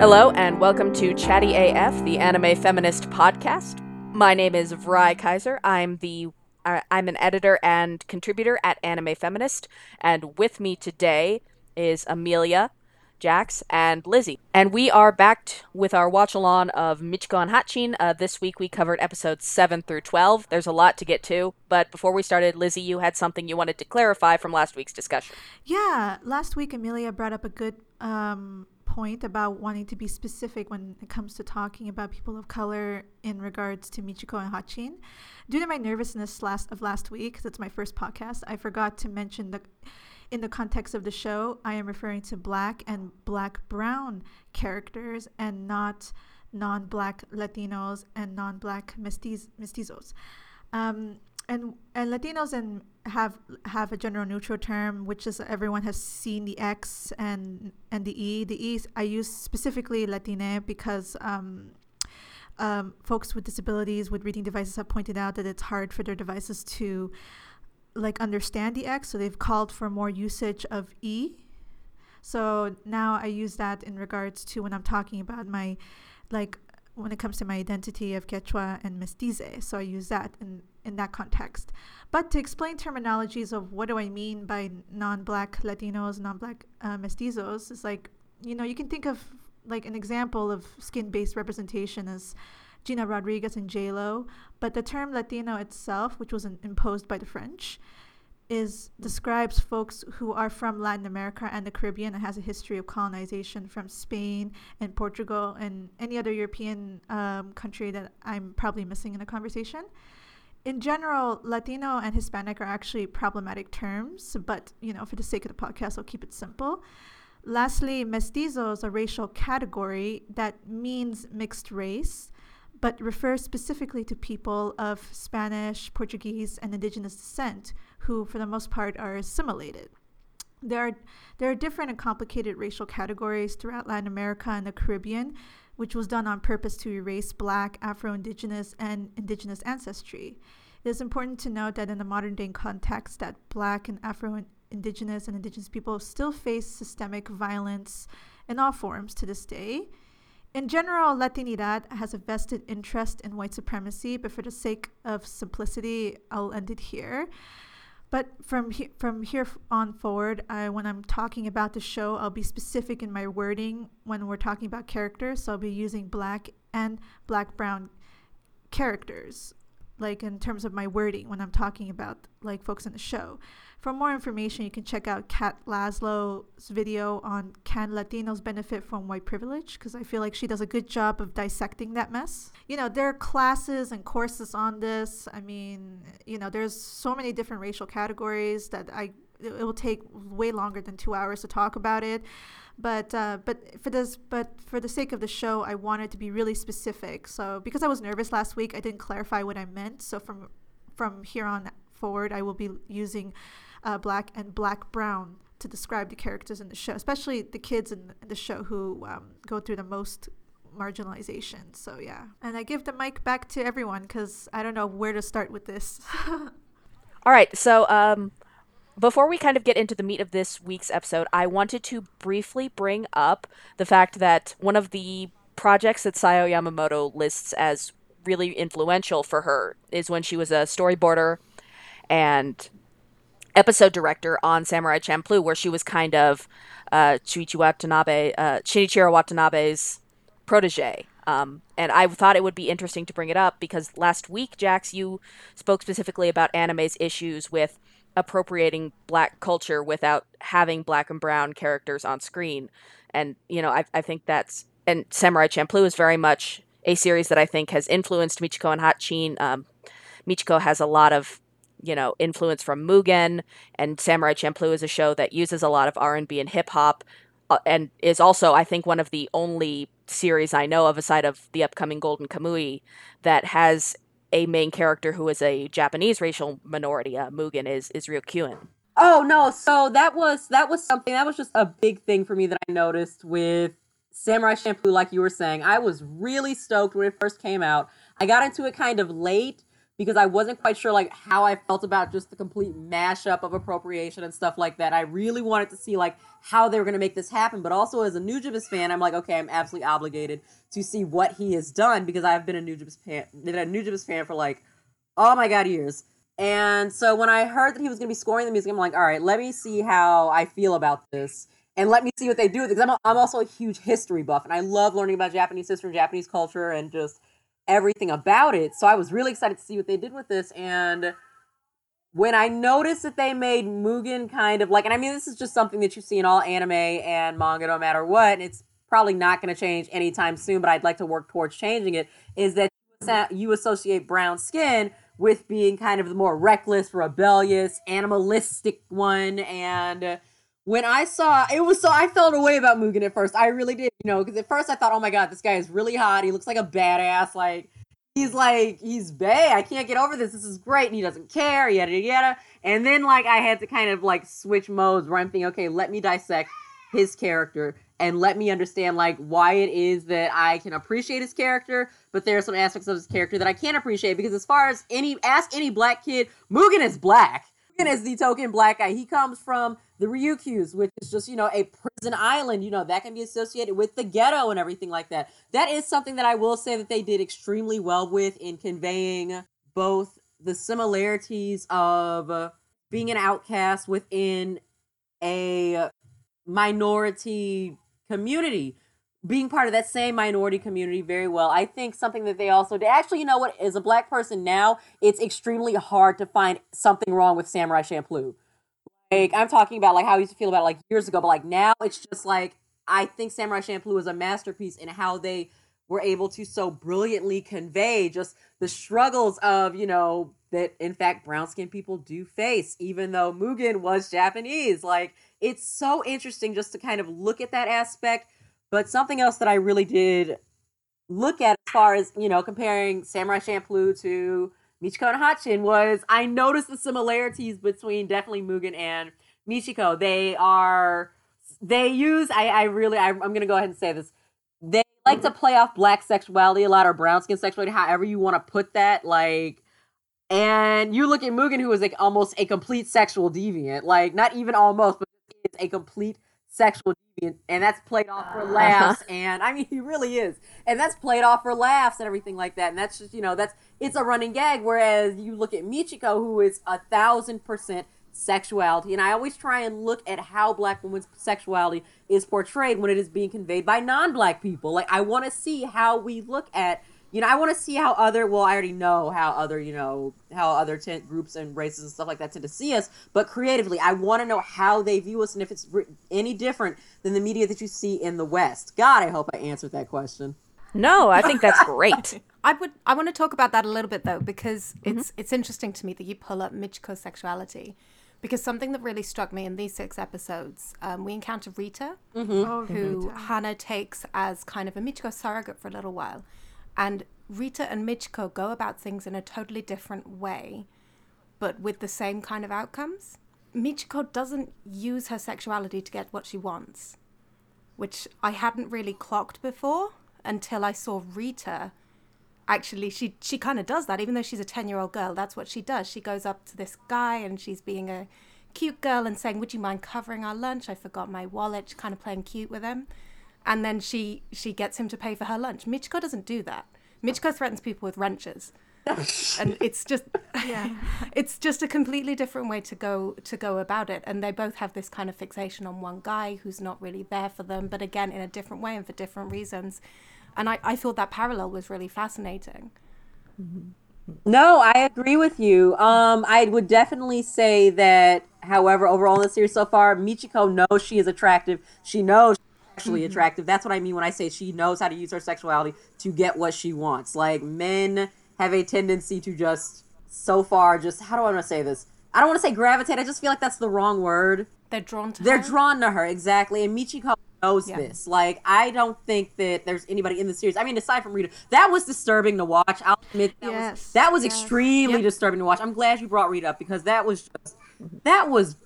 Hello, and welcome to Chatty AF, the anime feminist podcast. My name is Vrai Kaiser. I'm the uh, I'm an editor and contributor at Anime Feminist, and with me today is Amelia, Jax, and Lizzie. And we are back with our watch along of Michiko and Hatchin. Uh, this week we covered episodes 7 through 12. There's a lot to get to, but before we started, Lizzie, you had something you wanted to clarify from last week's discussion. Yeah, last week Amelia brought up a good um, point about wanting to be specific when it comes to talking about people of color in regards to Michiko and Hatchin. Due to my nervousness last of last week, because it's my first podcast, I forgot to mention that in the context of the show, I am referring to black and black brown characters and not non-black Latinos and non-black mestiz- mestizos. Um, and and Latinos and have have a general neutral term, which is everyone has seen the X and and the E. The E I use specifically Latine because um, um, folks with disabilities with reading devices have pointed out that it's hard for their devices to like understand the X, so they've called for more usage of E. So now I use that in regards to when I'm talking about my like when it comes to my identity of Quechua and Mestize. So I use that in, in that context. But to explain terminologies of what do I mean by non-black Latinos, non-black uh, mestizos, is like, you know, you can think of like an example of skin-based representation as Gina Rodriguez and J-Lo, but the term Latino itself, which was imposed by the French, is describes folks who are from Latin America and the Caribbean and has a history of colonization from Spain and Portugal and any other European um, country that I'm probably missing in the conversation. In general, Latino and Hispanic are actually problematic terms, but you know, for the sake of the podcast, I'll keep it simple. Lastly, mestizo is a racial category that means mixed race but refers specifically to people of Spanish, Portuguese, and indigenous descent who, for the most part, are assimilated. There are, there are different and complicated racial categories throughout Latin America and the Caribbean, which was done on purpose to erase Black, Afro Indigenous, and Indigenous ancestry. It is important to note that in the modern day context, that Black and Afro Indigenous and Indigenous people still face systemic violence in all forms to this day. In general, Latinidad has a vested interest in white supremacy, but for the sake of simplicity, I'll end it here. But from he- from here on forward, I, when I'm talking about the show, I'll be specific in my wording when we're talking about characters. So I'll be using black and black brown characters, like in terms of my wording when I'm talking about like folks in the show. For more information, you can check out Kat Laszlo's video on Can Latinos Benefit from White Privilege? Because I feel like she does a good job of dissecting that mess. You know, there are classes and courses on this. I mean, you know, there's so many different racial categories that I it will take way longer than two hours to talk about it but uh, but for this but for the sake of the show i wanted to be really specific so because i was nervous last week i didn't clarify what i meant so from from here on forward i will be using uh, black and black brown to describe the characters in the show, especially the kids in the show who um, go through the most marginalization. So yeah, and I give the mic back to everyone because I don't know where to start with this. All right, so um, before we kind of get into the meat of this week's episode, I wanted to briefly bring up the fact that one of the projects that Sayo Yamamoto lists as really influential for her is when she was a storyboarder and episode director on Samurai Champloo, where she was kind of uh, Shuichi Watanabe, uh, Shinichiro Watanabe's protege. Um, and I thought it would be interesting to bring it up because last week, Jax, you spoke specifically about anime's issues with appropriating black culture without having black and brown characters on screen. And, you know, I, I think that's, and Samurai Champloo is very much a series that I think has influenced Michiko and Hatchin. Um, Michiko has a lot of you know influence from Mugen and Samurai Champloo is a show that uses a lot of R&B and hip hop uh, and is also I think one of the only series I know of aside of the upcoming Golden Kamui that has a main character who is a Japanese racial minority. Uh, Mugen is is Ryukyuan. Oh no, so that was that was something that was just a big thing for me that I noticed with Samurai Champloo like you were saying. I was really stoked when it first came out. I got into it kind of late because I wasn't quite sure like how I felt about just the complete mashup of appropriation and stuff like that. I really wanted to see like how they were going to make this happen, but also as a New Nujabes fan, I'm like, okay, I'm absolutely obligated to see what he has done because I've been a New Nujabes fan, been a Nujabes fan for like, oh my god, years. And so when I heard that he was going to be scoring the music, I'm like, all right, let me see how I feel about this and let me see what they do with it. Because I'm, I'm also a huge history buff and I love learning about Japanese history and Japanese culture and just everything about it. So I was really excited to see what they did with this. And when I noticed that they made Mugen kind of like, and I mean, this is just something that you see in all anime and manga no matter what, and it's probably not going to change anytime soon, but I'd like to work towards changing it, is that you associate brown skin with being kind of the more reckless, rebellious, animalistic one. And when I saw it was so I felt away about Mugen at first. I really did, you know, because at first I thought, oh my god, this guy is really hot. He looks like a badass. Like he's like he's bae. I can't get over this. This is great. And he doesn't care. Yada yada. And then like I had to kind of like switch modes where I'm thinking, okay, let me dissect his character and let me understand like why it is that I can appreciate his character, but there are some aspects of his character that I can't appreciate because as far as any ask any black kid, Mugen is black. Is the token black guy. He comes from the Ryukyus, which is just, you know, a prison island, you know, that can be associated with the ghetto and everything like that. That is something that I will say that they did extremely well with in conveying both the similarities of being an outcast within a minority community being part of that same minority community very well. I think something that they also did. Actually, you know what? As a black person now, it's extremely hard to find something wrong with Samurai Champloo. Like I'm talking about like how I used to feel about it, like years ago, but like now it's just like I think Samurai Champloo is a masterpiece in how they were able to so brilliantly convey just the struggles of you know that in fact brown skinned people do face, even though Mugen was Japanese. Like it's so interesting just to kind of look at that aspect. But something else that I really did look at as far as, you know, comparing Samurai Champloo to Michiko and Hatchin was I noticed the similarities between definitely Mugen and Michiko. They are they use I, I really I, I'm gonna go ahead and say this. They like to play off black sexuality a lot or brown skin sexuality, however you want to put that. Like and you look at Mugen, who is like almost a complete sexual deviant, like not even almost, but is a complete sexual deviant, and that's played off for uh-huh. laughs. and I mean, he really is, and that's played off for laughs and everything like that. And that's just you know, that's it's a running gag. Whereas you look at Michiko, who is a thousand percent sexuality, and I always try and look at how black women's sexuality is portrayed when it is being conveyed by non-black people. Like I want to see how we look at you know, I want to see how other, well, I already know how other, you know, how other t- groups and races and stuff like that tend to see us, but creatively, I want to know how they view us and if it's re- any different than the media that you see in the West. God, I hope I answered that question. No, I think that's great. I would I want to talk about that a little bit though because mm-hmm. it's it's interesting to me that you pull up Michiko's sexuality because something that really struck me in these six episodes, um, we encounter Rita, mm-hmm. oh, who Rita. Hana takes as kind of a Michiko surrogate for a little while. And Rita and Michiko go about things in a totally different way, but with the same kind of outcomes. Michiko doesn't use her sexuality to get what she wants, which I hadn't really clocked before until I saw Rita. Actually, she she kind of does that, even though she's a ten year old girl. That's what she does. She goes up to this guy and she's being a cute girl and saying, "Would you mind covering our lunch? I forgot my wallet." kind of playing cute with him and then she she gets him to pay for her lunch. Michiko doesn't do that. Michiko threatens people with wrenches. and it's just yeah. it's just a completely different way to go to go about it. And they both have this kind of fixation on one guy who's not really there for them but again in a different way and for different reasons. And i, I thought that parallel was really fascinating. No i agree with you. Um i would definitely say that however overall in the series so far michiko knows she is attractive. She knows sexually mm-hmm. attractive. That's what I mean when I say she knows how to use her sexuality to get what she wants. Like men have a tendency to just so far just how do I want to say this? I don't want to say gravitate. I just feel like that's the wrong word. They're drawn to They're her. drawn to her exactly. And Michiko knows yeah. this. Like I don't think that there's anybody in the series. I mean, aside from Rita, that was disturbing to watch. I'll admit that yes. was that was yes. extremely yep. disturbing to watch. I'm glad you brought Rita up because that was just that was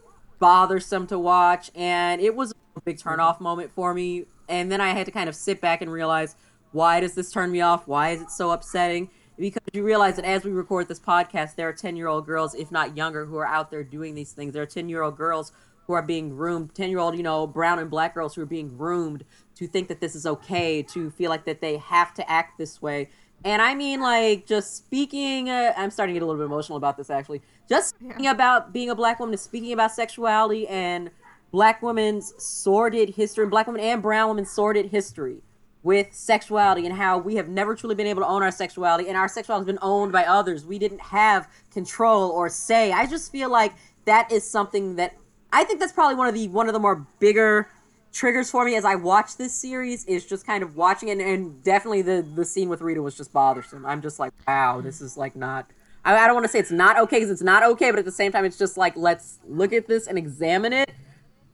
bothersome to watch and it was a big turnoff moment for me and then I had to kind of sit back and realize why does this turn me off? Why is it so upsetting? because you realize that as we record this podcast, there are 10 year old girls, if not younger, who are out there doing these things. There are 10 year old girls who are being groomed, 10 year old, you know, brown and black girls who are being groomed to think that this is okay, to feel like that they have to act this way. And I mean, like, just speaking, uh, I'm starting to get a little bit emotional about this actually. Just speaking yeah. about being a black woman, is speaking about sexuality and black women's sordid history, and black women and brown women's sordid history with sexuality and how we have never truly been able to own our sexuality and our sexuality has been owned by others. We didn't have control or say. I just feel like that is something that I think that's probably one of the one of the more bigger triggers for me as I watch this series is just kind of watching it and definitely the the scene with Rita was just bothersome. I'm just like, wow, this is like not I, I don't want to say it's not okay because it's not okay, but at the same time it's just like let's look at this and examine it.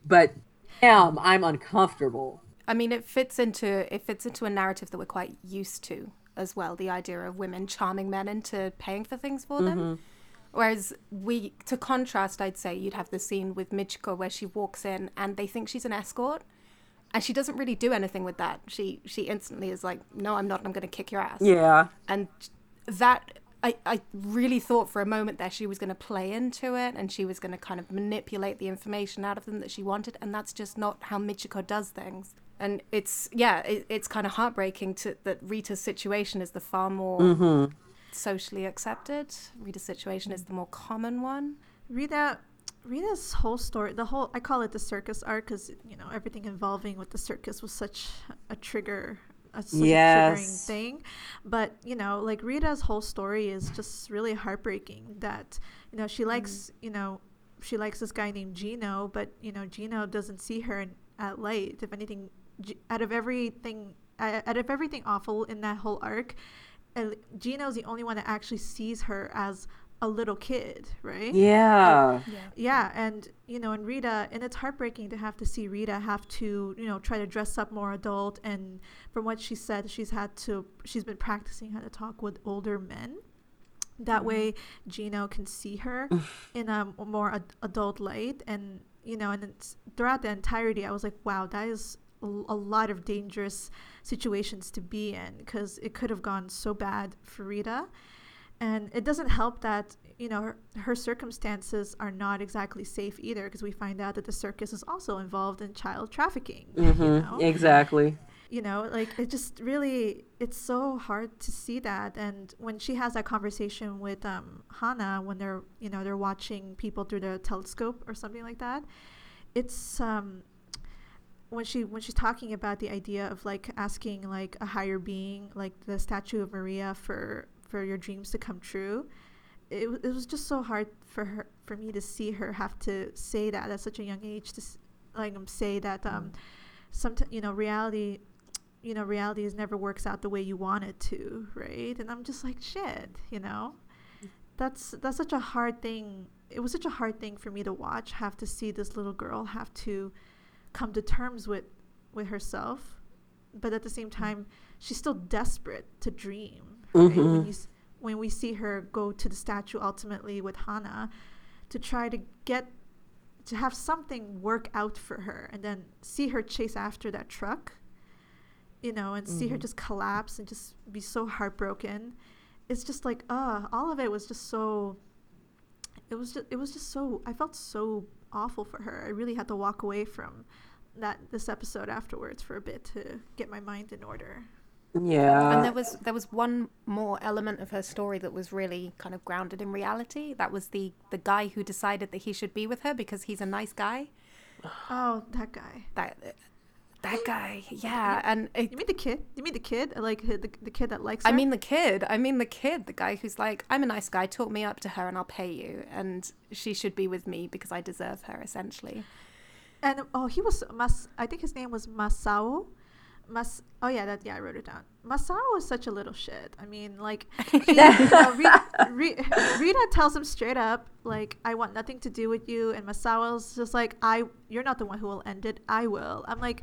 But damn, I'm uncomfortable. I mean, it fits into it fits into a narrative that we're quite used to as well. The idea of women charming men into paying for things for them. Mm-hmm. Whereas we, to contrast, I'd say you'd have the scene with Michiko where she walks in and they think she's an escort, and she doesn't really do anything with that. She she instantly is like, "No, I'm not. I'm going to kick your ass." Yeah. And that I I really thought for a moment there she was going to play into it and she was going to kind of manipulate the information out of them that she wanted, and that's just not how Michiko does things. And it's yeah, it, it's kind of heartbreaking to that Rita's situation is the far more. Mm-hmm socially accepted. Rita's situation is the more common one. Rita, Rita's whole story, the whole, I call it the circus arc because, you know, everything involving with the circus was such a trigger, a, such yes. a triggering thing. But, you know, like Rita's whole story is just really heartbreaking that, you know, she likes, mm. you know, she likes this guy named Gino, but, you know, Gino doesn't see her in, at light. If anything, G- out of everything, out of everything awful in that whole arc, Gino's the only one that actually sees her as a little kid, right? Yeah. yeah. Yeah, and you know, and Rita, and it's heartbreaking to have to see Rita have to, you know, try to dress up more adult and from what she said, she's had to she's been practicing how to talk with older men. That mm-hmm. way Gino can see her in a more ad- adult light and you know, and throughout the entirety I was like, wow, that is a lot of dangerous situations to be in because it could have gone so bad for Rita. And it doesn't help that, you know, her, her circumstances are not exactly safe either because we find out that the circus is also involved in child trafficking. Mm-hmm. You know? Exactly. You know, like it just really, it's so hard to see that. And when she has that conversation with um, Hana, when they're, you know, they're watching people through the telescope or something like that, it's, um, when she when she's talking about the idea of like asking like a higher being like the statue of maria for for your dreams to come true it, it was just so hard for her for me to see her have to say that at such a young age to like um, say that um sometimes you know reality you know reality is never works out the way you want it to right? And i'm just like shit you know? That's that's such a hard thing. It was such a hard thing for me to watch have to see this little girl have to come to terms with with herself but at the same time she's still desperate to dream right? mm-hmm. when, you, when we see her go to the statue ultimately with hana to try to get to have something work out for her and then see her chase after that truck you know and mm-hmm. see her mm-hmm. just collapse and just be so heartbroken it's just like uh all of it was just so it was just it was just so i felt so awful for her. I really had to walk away from that this episode afterwards for a bit to get my mind in order. Yeah. And there was there was one more element of her story that was really kind of grounded in reality. That was the the guy who decided that he should be with her because he's a nice guy. Oh, that guy. That that guy, yeah, and it, you mean the kid? You mean the kid? Like the, the kid that likes. Her? I mean the kid. I mean the kid. The guy who's like, I'm a nice guy. Talk me up to her, and I'll pay you, and she should be with me because I deserve her, essentially. And oh, he was Mas. I think his name was Masao. Mas. Oh yeah, that yeah, I wrote it down. Masao is such a little shit. I mean, like, you know, Rita, Rita, tells him straight up, like, I want nothing to do with you, and Masao's just like, I, you're not the one who will end it. I will. I'm like,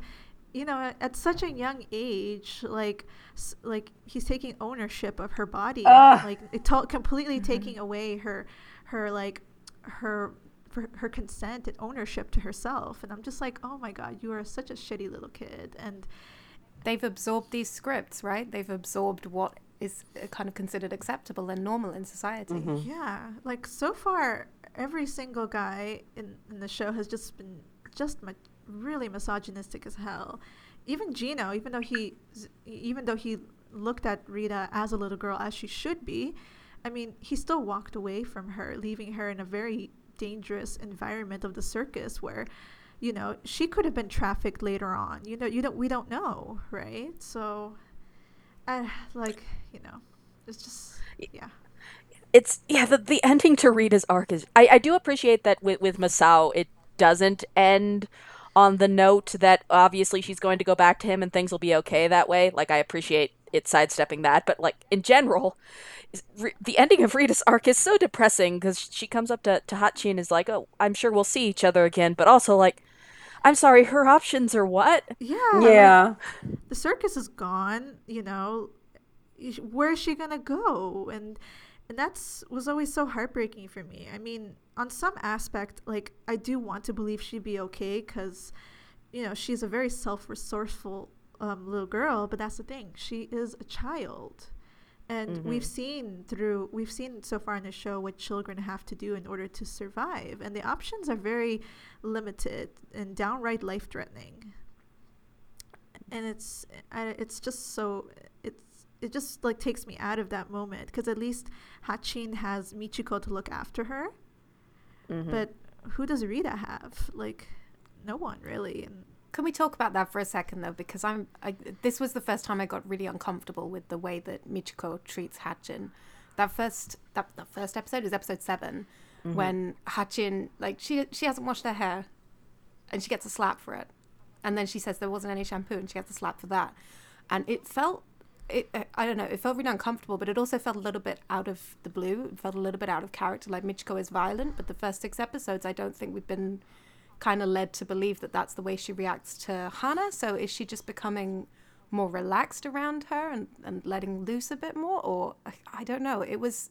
you know, at such a young age, like, like he's taking ownership of her body, uh. like, it to- completely mm-hmm. taking away her, her like, her for her consent and ownership to herself. And I'm just like, oh my god, you are such a shitty little kid. And they've absorbed these scripts, right? They've absorbed what is uh, kind of considered acceptable and normal in society. Mm-hmm. Yeah, like so far, every single guy in, in the show has just been just ma- really misogynistic as hell. Even Gino, even though he even though he looked at Rita as a little girl as she should be, I mean, he still walked away from her, leaving her in a very dangerous environment of the circus where you know she could have been trafficked later on. You know you don't we don't know right? So uh, like you know it's just yeah. It's yeah the, the ending to rita's arc is i, I do appreciate that with, with masao it doesn't end on the note that obviously she's going to go back to him and things will be okay that way like i appreciate it sidestepping that but like in general the ending of Rita's arc is so depressing because she comes up to, to Hachi and is like, "Oh, I'm sure we'll see each other again," but also like, "I'm sorry, her options are what?" Yeah, yeah. Like, the circus is gone. You know, where is she gonna go? And and that's was always so heartbreaking for me. I mean, on some aspect, like I do want to believe she'd be okay because, you know, she's a very self-resourceful um, little girl. But that's the thing; she is a child and mm-hmm. we've seen through we've seen so far in the show what children have to do in order to survive and the options are very limited and downright life threatening and it's it's just so it's it just like takes me out of that moment because at least Hatchin has Michiko to look after her mm-hmm. but who does Rita have like no one really and can we talk about that for a second though? Because I'm I, this was the first time I got really uncomfortable with the way that Michiko treats Hatchin. That first that the first episode is episode 7 mm-hmm. when Hatchin like she she hasn't washed her hair, and she gets a slap for it, and then she says there wasn't any shampoo and she gets a slap for that, and it felt it uh, I don't know it felt really uncomfortable, but it also felt a little bit out of the blue. It felt a little bit out of character. Like Michiko is violent, but the first six episodes I don't think we've been kind of led to believe that that's the way she reacts to Hana. So is she just becoming more relaxed around her and, and letting loose a bit more? Or I don't know. It was,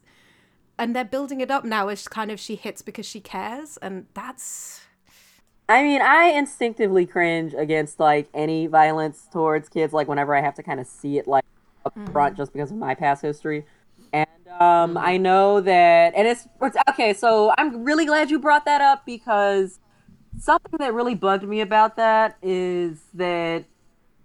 and they're building it up now as kind of she hits because she cares. And that's. I mean, I instinctively cringe against like any violence towards kids, like whenever I have to kind of see it like up mm-hmm. front just because of my past history. And um, mm-hmm. I know that, and it's, it's okay. So I'm really glad you brought that up because something that really bugged me about that is that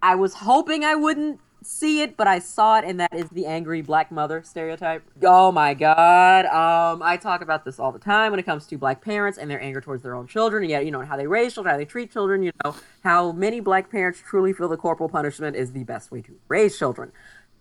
I was hoping I wouldn't see it, but I saw it, and that is the angry black mother stereotype. Oh my god. Um, I talk about this all the time when it comes to black parents and their anger towards their own children. and yet, you know, how they raise children, how they treat children, you know, how many black parents truly feel the corporal punishment is the best way to raise children.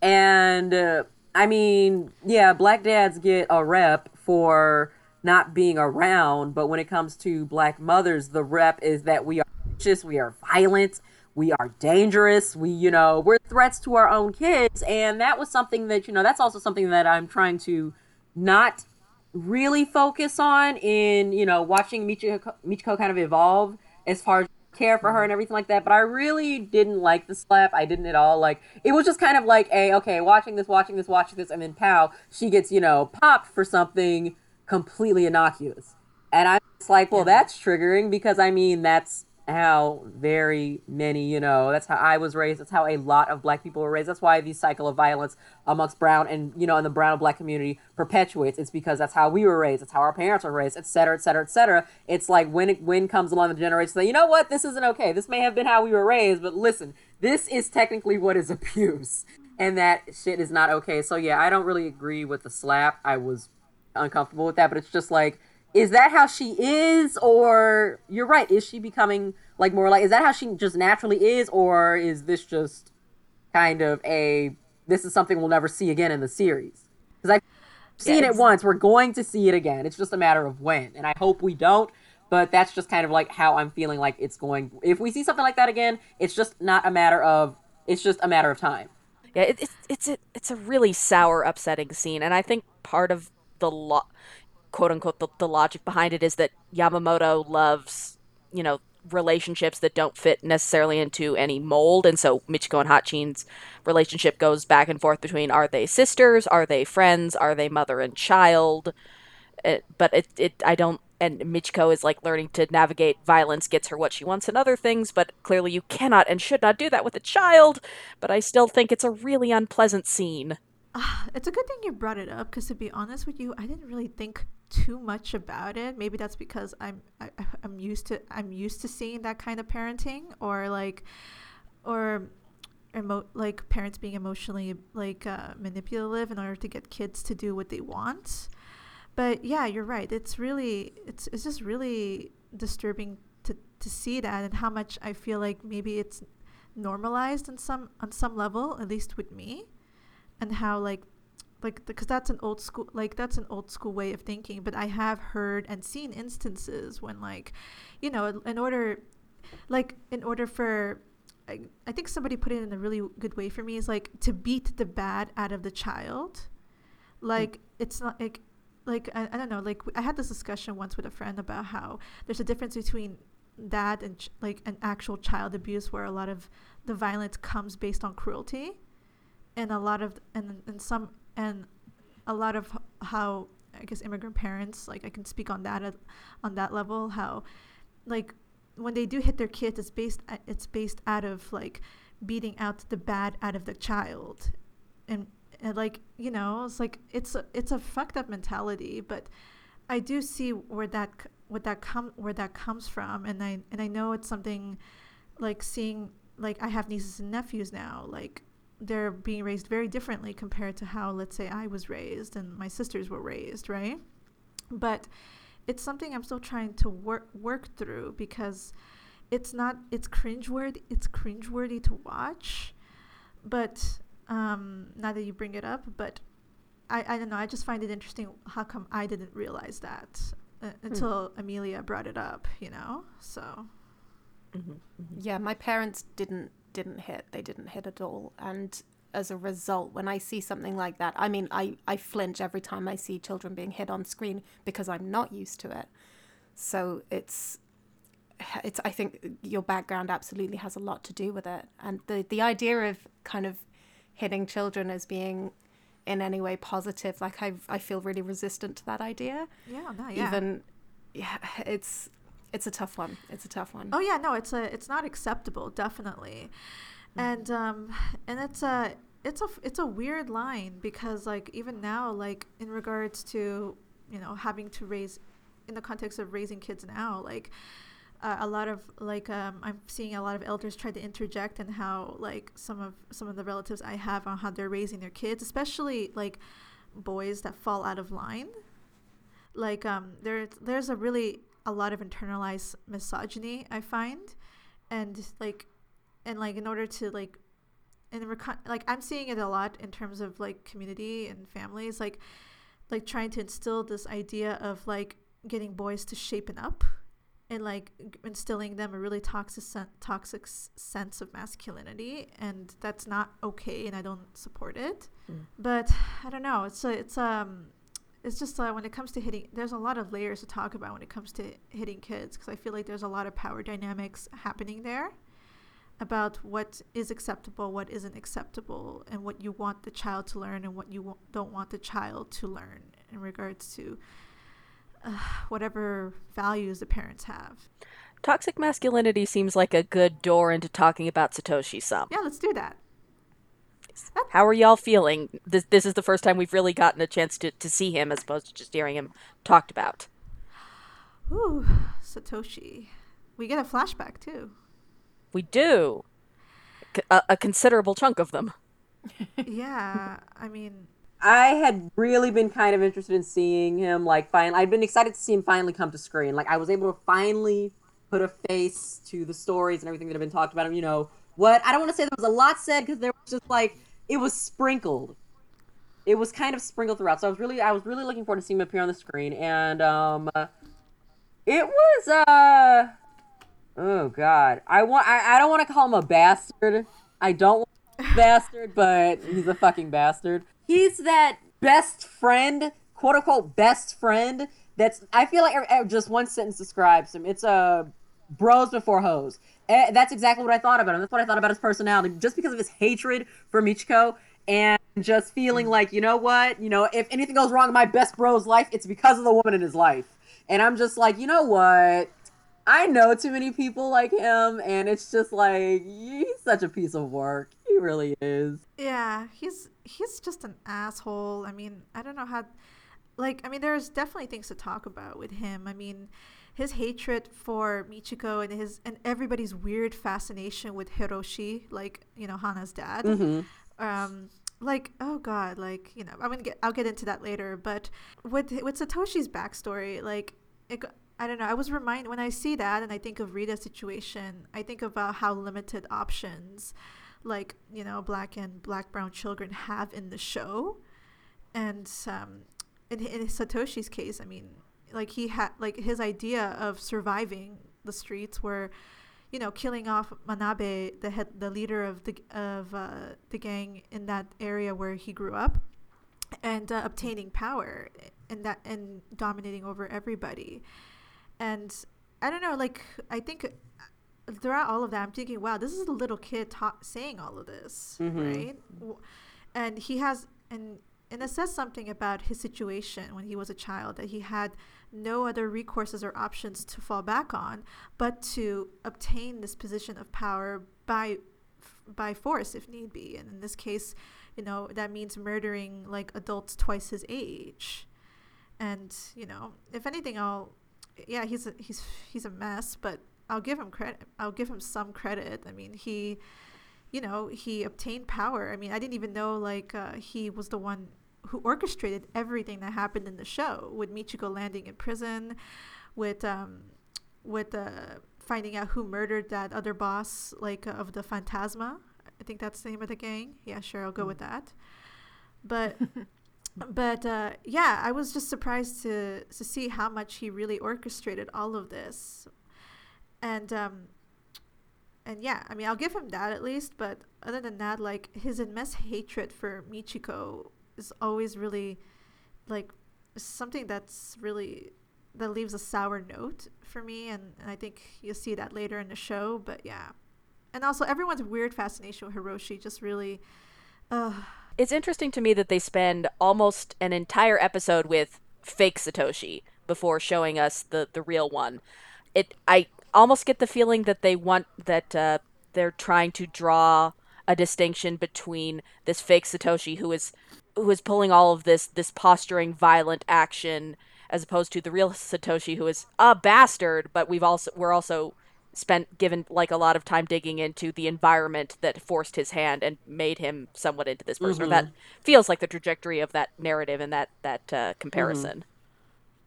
And, uh, I mean, yeah, black dads get a rep for not being around. But when it comes to black mothers, the rep is that we are vicious, we are violent, we are dangerous, we, you know, we're threats to our own kids. And that was something that, you know, that's also something that I'm trying to not really focus on in, you know, watching Michiko, Michiko kind of evolve as far as care for her mm-hmm. and everything like that. But I really didn't like the slap. I didn't at all. Like it was just kind of like a okay, watching this, watching this, watching this, and then pow, she gets you know popped for something completely innocuous. And I'm just like, well, that's triggering because I mean, that's how very many, you know, that's how I was raised. That's how a lot of black people were raised. That's why the cycle of violence amongst brown and, you know, in the brown and black community perpetuates. It's because that's how we were raised. It's how our parents were raised, et cetera, et cetera, et cetera. It's like when it, when comes along the generation say, you know what, this isn't okay. This may have been how we were raised, but listen, this is technically what is abuse. And that shit is not okay. So yeah, I don't really agree with the slap. I was uncomfortable with that, but it's just like, is that how she is, or you're right? Is she becoming like more like? Is that how she just naturally is, or is this just kind of a this is something we'll never see again in the series? Because I've seen yeah, it once, we're going to see it again. It's just a matter of when, and I hope we don't. But that's just kind of like how I'm feeling like it's going. If we see something like that again, it's just not a matter of. It's just a matter of time. Yeah, it, it's it's a, it's a really sour, upsetting scene, and I think part of the lo- quote unquote the, the logic behind it is that Yamamoto loves you know relationships that don't fit necessarily into any mold. And so Michiko and Hatchin's relationship goes back and forth between are they sisters? Are they friends? Are they mother and child? It, but it, it I don't and Michiko is like learning to navigate violence gets her what she wants and other things but clearly you cannot and should not do that with a child. But I still think it's a really unpleasant scene uh, it's a good thing you brought it up because to be honest with you, I didn't really think too much about it. Maybe that's because I'm I, I'm used to I'm used to seeing that kind of parenting or like or emo- like parents being emotionally like uh, manipulative in order to get kids to do what they want. But yeah, you're right. It's really it's it's just really disturbing to to see that and how much I feel like maybe it's normalized on some on some level, at least with me, and how like like because that's an old school like that's an old school way of thinking but i have heard and seen instances when like you know in order like in order for I, I think somebody put it in a really good way for me is like to beat the bad out of the child like mm. it's not like like I, I don't know like i had this discussion once with a friend about how there's a difference between that and ch- like an actual child abuse where a lot of the violence comes based on cruelty and a lot of and and some and a lot of how I guess immigrant parents like I can speak on that at, on that level how like when they do hit their kids it's based uh, it's based out of like beating out the bad out of the child. And, and like you know it's like it's a, it's a fucked up mentality but I do see where that what that come where that comes from. And I and I know it's something like seeing like I have nieces and nephews now like they're being raised very differently compared to how let's say I was raised and my sisters were raised, right? But it's something I'm still trying to work work through because it's not it's cringeworthy it's cringeworthy to watch. But um now that you bring it up, but I, I don't know, I just find it interesting how come I didn't realize that uh, hmm. until mm. Amelia brought it up, you know? So mm-hmm, mm-hmm. Yeah, my parents didn't didn't hit. They didn't hit at all. And as a result, when I see something like that, I mean, I, I flinch every time I see children being hit on screen because I'm not used to it. So it's it's I think your background absolutely has a lot to do with it. And the the idea of kind of hitting children as being in any way positive, like I I feel really resistant to that idea. Yeah, no, yeah. Even yeah, it's it's a tough one. It's a tough one. Oh yeah, no, it's a it's not acceptable, definitely. Mm-hmm. And um and it's a it's a it's a weird line because like even now like in regards to, you know, having to raise in the context of raising kids now, like uh, a lot of like um, I'm seeing a lot of elders try to interject and in how like some of some of the relatives I have on how they're raising their kids, especially like boys that fall out of line. Like um, there's there's a really a lot of internalized misogyny i find. And like and like in order to like and recon- like i'm seeing it a lot in terms of like community and families like like trying to instill this idea of like getting boys to shapen up and like instilling them a really toxic sen- toxic sense of masculinity. And that's not okay and i don't support it. Mm. but i don't know. It's a it's um it's just uh, when it comes to hitting there's a lot of layers to talk about when it comes to hitting kids because i feel like there's a lot of power dynamics happening there about what is acceptable what isn't acceptable and what you want the child to learn and what you don't want the child to learn in regards to uh, whatever values the parents have. Toxic masculinity seems like a good door into talking about satoshi some yeah let's do that how are y'all feeling? This this is the first time we've really gotten a chance to, to see him as opposed to just hearing him talked about. Ooh, Satoshi. We get a flashback too. We do. A, a considerable chunk of them. yeah, I mean, I had really been kind of interested in seeing him like finally. I'd been excited to see him finally come to screen. Like I was able to finally put a face to the stories and everything that have been talked about him. You know, what I don't want to say there was a lot said because there was just like it was sprinkled. It was kind of sprinkled throughout. So I was really I was really looking forward to seeing him appear on the screen, and um, it was uh, oh god, I want I, I don't want to call him a bastard. I don't want bastard, but he's a fucking bastard. He's that best friend, quote unquote best friend. That's I feel like just one sentence describes him. It's a uh, bros before hoes. And that's exactly what I thought about him. That's what I thought about his personality, just because of his hatred for Michiko and just feeling like, you know what, you know, if anything goes wrong in my best bro's life, it's because of the woman in his life. And I'm just like, you know what? I know too many people like him, and it's just like he's such a piece of work. He really is. Yeah, he's he's just an asshole. I mean, I don't know how like I mean there's definitely things to talk about with him. I mean, his hatred for Michiko and his and everybody's weird fascination with Hiroshi, like, you know, Hana's dad. Mm-hmm. Um like oh god like you know i'm gonna get i'll get into that later but with with satoshi's backstory like it, i don't know i was reminded when i see that and i think of rita's situation i think about how limited options like you know black and black brown children have in the show and um in, in satoshi's case i mean like he had like his idea of surviving the streets were you know, killing off Manabe, the head, the leader of the of uh, the gang in that area where he grew up, and uh, obtaining power and that and dominating over everybody. And I don't know, like I think uh, throughout all of that, I'm thinking, wow, this is a little kid ta- saying all of this, Mhm. right? And he has, and and it says something about his situation when he was a child that he had no other recourses or options to fall back on but to obtain this position of power by by force if need be. And in this case you know that means murdering like adults twice his age. And you know if anything i'll yeah he's a, he's he's a mess but i'll give him credit i'll give him some credit. I mean he you know he obtained power. I mean i didn't even know like uh, he was the one who orchestrated everything that happened in the show with michiko landing in prison with um with uh finding out who murdered that other boss like uh, of the phantasma i think that's the name of the gang. Yeah sure i'll go with that. But but uh, yeah, I was just surprised to to see how much he really orchestrated all of this, and um, and yeah, I mean, I'll give him that at least. But other than that, like his immense hatred for Michiko is always really like something that's really that leaves a sour note for me, and, and I think you'll see that later in the show. But yeah, and also everyone's weird fascination with Hiroshi just really. Uh, It's interesting to me that they spend almost an entire episode with fake Satoshi before showing us the the real one. It I almost get the feeling that they want that uh, they're trying to draw a distinction between this fake Satoshi who is who is pulling all of this this posturing violent action as opposed to the real Satoshi who is a bastard, but we've also we're also spent given like a lot of time digging into the environment that forced his hand and made him somewhat into this person. Or that feels like the trajectory of that narrative and that that uh, comparison.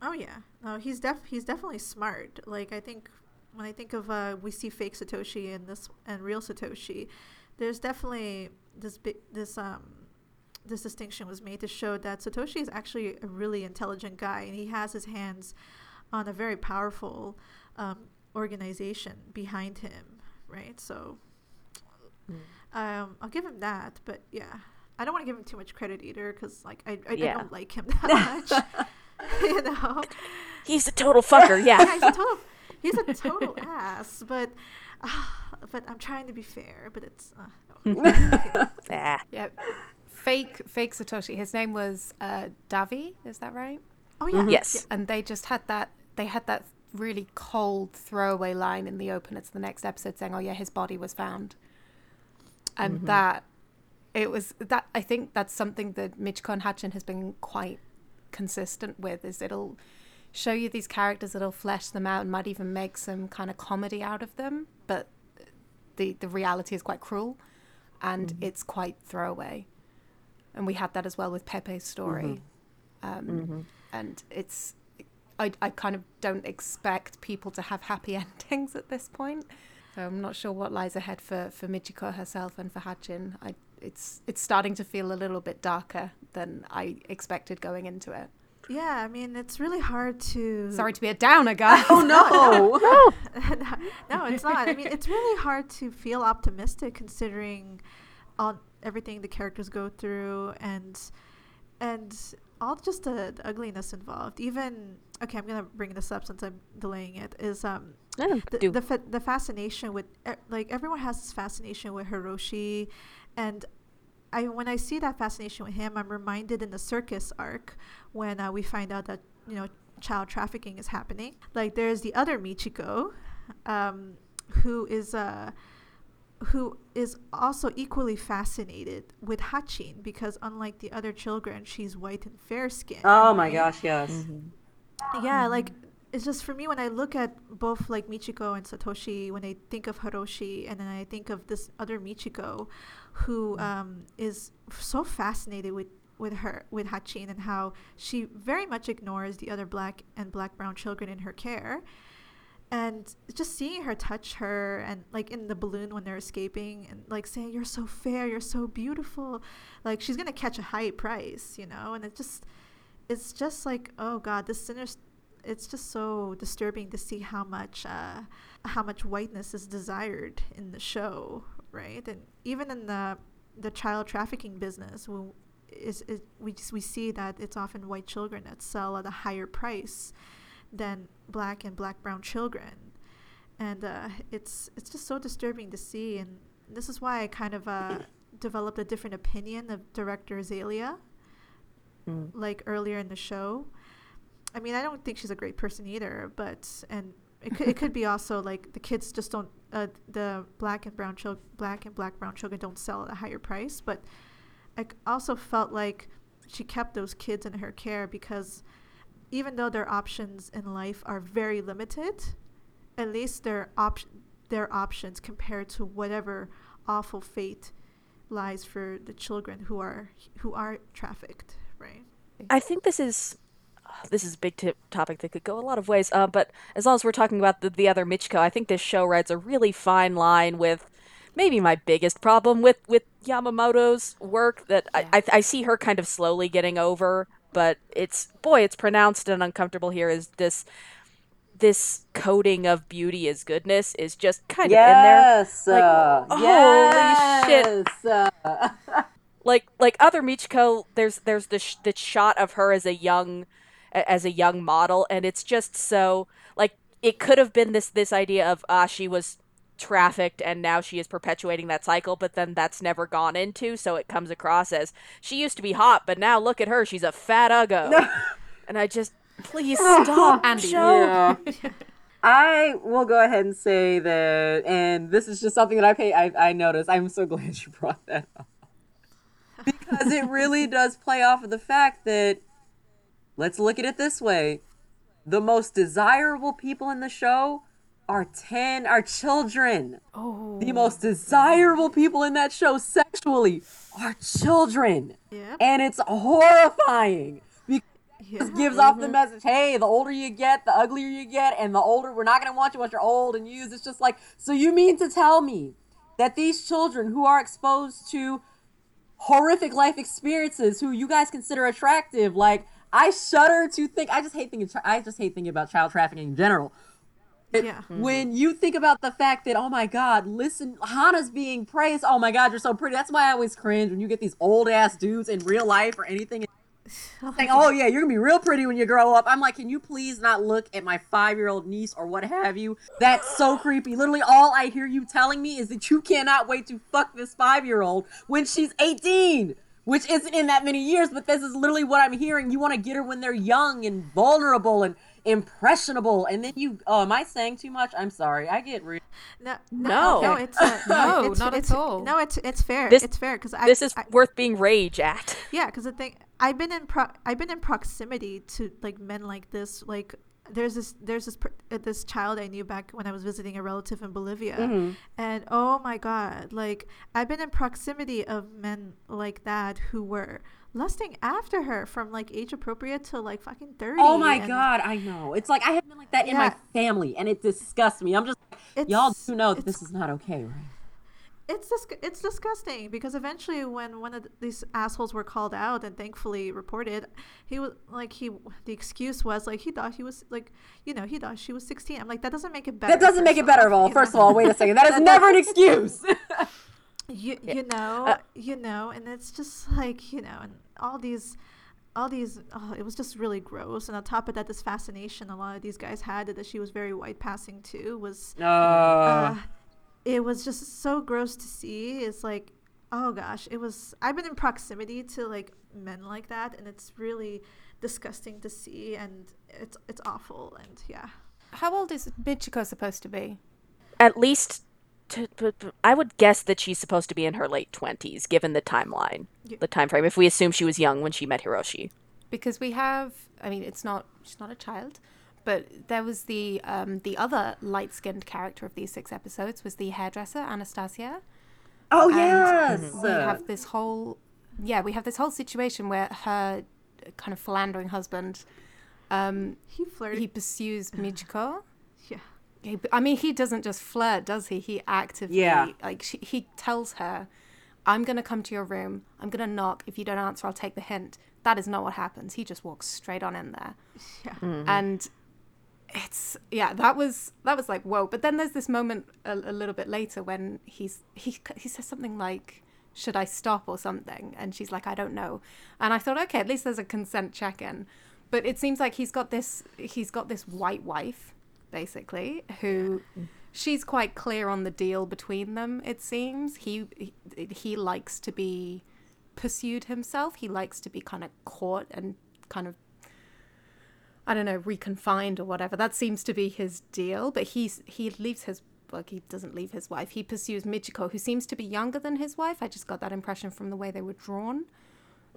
Oh yeah, no, he's def he's definitely smart. Like I think when I think of uh, we see fake Satoshi and this and real Satoshi, there's definitely this big this um this distinction was made to show that Satoshi is actually a really intelligent guy and he has his hands on a very powerful um, organization behind him, right? So um, I'll give him that, but yeah, I don't want to give him too much credit either because like I, I, Yeah. I don't like him that much, you know. He's a total fucker, Yeah, yeah. he's a total he's a total ass, but uh, but I'm trying to be fair, but it's uh, no. ah. Yep. Fake, fake Satoshi. His name was uh, Davi. Is that right? oh mm-hmm. yeah, Yes. And they just had that. They had that really cold throwaway line in the opener to the next episode saying, "Oh yeah, his body was found," and mm-hmm. that it was that. I think that's something that Michiko and Hatchin has been quite consistent with. Is it'll show you these characters, it'll flesh them out, and might even make some kind of comedy out of them, but the the reality is quite cruel, and mm-hmm. it's quite throwaway. And we had that as well with Pepe's story. Um, And it's, I, I kind of don't expect people to have happy endings at this point. So I'm not sure what lies ahead for, for Michiko herself and for Hatchin. I, it's, it's starting to feel a little bit darker than I expected going into it. yeah. I mean, it's really hard to. Sorry to be a downer, guys. Oh no! no, no, it's not. I mean, it's really hard to feel optimistic considering all everything the characters go through and and all just the, the ugliness involved. Even okay, I'm gonna bring this up since I'm delaying it. Is um the the, fa- the fascination with like everyone has this fascination with Hiroshi, and I when I see that fascination with him, I'm reminded in the circus arc when uh, we find out that you know child trafficking is happening. Like there's the other Michiko, um, who is uh who is also equally fascinated with Hatchin because unlike the other children, she's white and fair skinned. Oh my gosh, yes. Mm-hmm. Yeah, like it's just for me when I look at both like Michiko and Satoshi, when I think of Hiroshi, and then I think of this other Michiko, who um, is so fascinated with with her with Hatchin and how she very much ignores the other black and black brown children in her care and just seeing her touch her and like in the balloon when they're escaping and like saying you're so fair you're so beautiful like she's gonna catch a high price you know? And it just it's just like oh god this sinner it's just so disturbing to see how much uh, how much whiteness is desired in the show right? And even in the the child trafficking business we, is, is we just, we see that it's often white children that sell at a higher price than black and black brown children. And uh, it's it's just so disturbing to see and this is why I kind of uh, developed a different opinion of director Azalea mm. like earlier in the show. I mean I don't think she's a great person either but and it could, it could be also like the kids just don't uh, the black and brown children black and black brown children don't sell at a higher price. But I also felt like she kept those kids in her care because even though their options in life are very limited, at least their op- their options compared to whatever awful fate lies for the children who are who are trafficked, right? I think this is this is a big t- topic that could go a lot of ways. Uh, but as long as we're talking about the, the other Michiko, I think this show rides a really fine line with maybe my biggest problem with with Yamamoto's work that yeah. I, I, I see her kind of slowly getting over but it's boy, it's pronounced and uncomfortable here. Is this this coding of beauty as goodness is just kind yes, of in there? Like, uh, yes, holy shit! like like other Michiko, there's there's the sh- the shot of her as a young as a young model, and it's just so like it could have been this this idea of ah she was trafficked and now she is perpetuating that cycle but then that's never gone into so it comes across as she used to be hot but now look at her she's a fat uggo and i just please stop Andy. Yeah. I will go ahead and say that, and this is just something that I pay. I, I noticed. I'm so glad you brought that up because it really does play off of the fact that let's look at it this way: the most desirable people in the show are 10 are children. Oh. The most desirable people in that show sexually are children. Yeah. And it's horrifying. Because yeah. it gives mm-hmm. off the mm-hmm. message, hey, the older you get, the uglier you get, and the older we're not gonna want you once you're old and used. It's just like, so you mean to tell me that these children who are exposed to horrific life experiences, who you guys consider attractive, like I shudder to think. I just hate thinking. I just hate thinking about child trafficking in general yeah. When mm-hmm. you think about the fact that, oh my God, listen, Hannah's being praised. Oh my God, you're so pretty. That's why I always cringe when you get these old ass dudes in real life or anything oh saying, oh yeah, you're gonna be real pretty when you grow up. I'm like, can you please not look at my five year old niece or what have you? That's so creepy. Literally, all I hear you telling me is that you cannot wait to fuck this five year old when she's 18 which isn't in that many years, but this is literally what I'm hearing. You want to get her when they're young and vulnerable and impressionable. And then you oh am i saying too much? I'm sorry. I get re- no no no. it's uh, no it's, not it's, at all. no it's it's fair this, it's fair because this is I, worth being rage at. Yeah because the thing i've been in pro i've been in proximity to like men like this like there's this there's this uh, this child I knew back when I was visiting a relative in Bolivia, mm-hmm. and oh my god, like I've been in proximity of men like that who were lusting after her from like age appropriate to like fucking 30 oh my and, god i know. It's like i have been like that in my family and it disgusts me. I'm just y'all do know that this is not okay right? It's dis- it's disgusting because eventually when one of these assholes were called out and thankfully reported he was like he the excuse was like he thought he was like you know he thought she was 16 i'm like that doesn't make it better that doesn't make it better of all. first of all wait a second. That is never an excuse you you know uh, you know and it's just like you know and all these all these oh, it was just really gross. And on top of that this fascination a lot of these guys had that she was very white passing too was uh. Uh, it was just so gross to see. It's like oh gosh it was i've been in proximity to like men like that and it's really disgusting to see and it's it's awful and yeah. How old is Michiko supposed to be? At least to, but, but I would guess that she's supposed to be in her late twenties, given the timeline, Yeah. the time frame. If we assume she was young when she met Hiroshi, because we have i mean it's not she's not a child but there was the um the other light-skinned character of these six episodes was the hairdresser anastasia Oh And yes. we have this whole yeah we have this whole situation where her kind of philandering husband um He flirted. he pursues michiko yeah. He, i mean he doesn't just flirt does he? He actively Yeah. like she, he tells her i'm going to come to your room. I'm going to knock. If you don't answer i'll take the hint. That is not what happens. He just walks straight on in there. Yeah. Mm-hmm. and it's yeah that was that was like whoa. But then there's this moment a, a little bit later when he's he he says something like should i stop or something? And she's like i don't know. And i thought okay at least there's a consent check-in. But it seems like he's got this he's got this white wife basically who she's quite clear on the deal between them it seems he he, he likes to be pursued himself he likes to be kind of caught and kind of I don't know, reconfined or whatever. That seems to be his deal. But he's he leaves his like he doesn't leave his wife. He pursues Michiko, who seems to be younger than his wife. I just got that impression from the way they were drawn.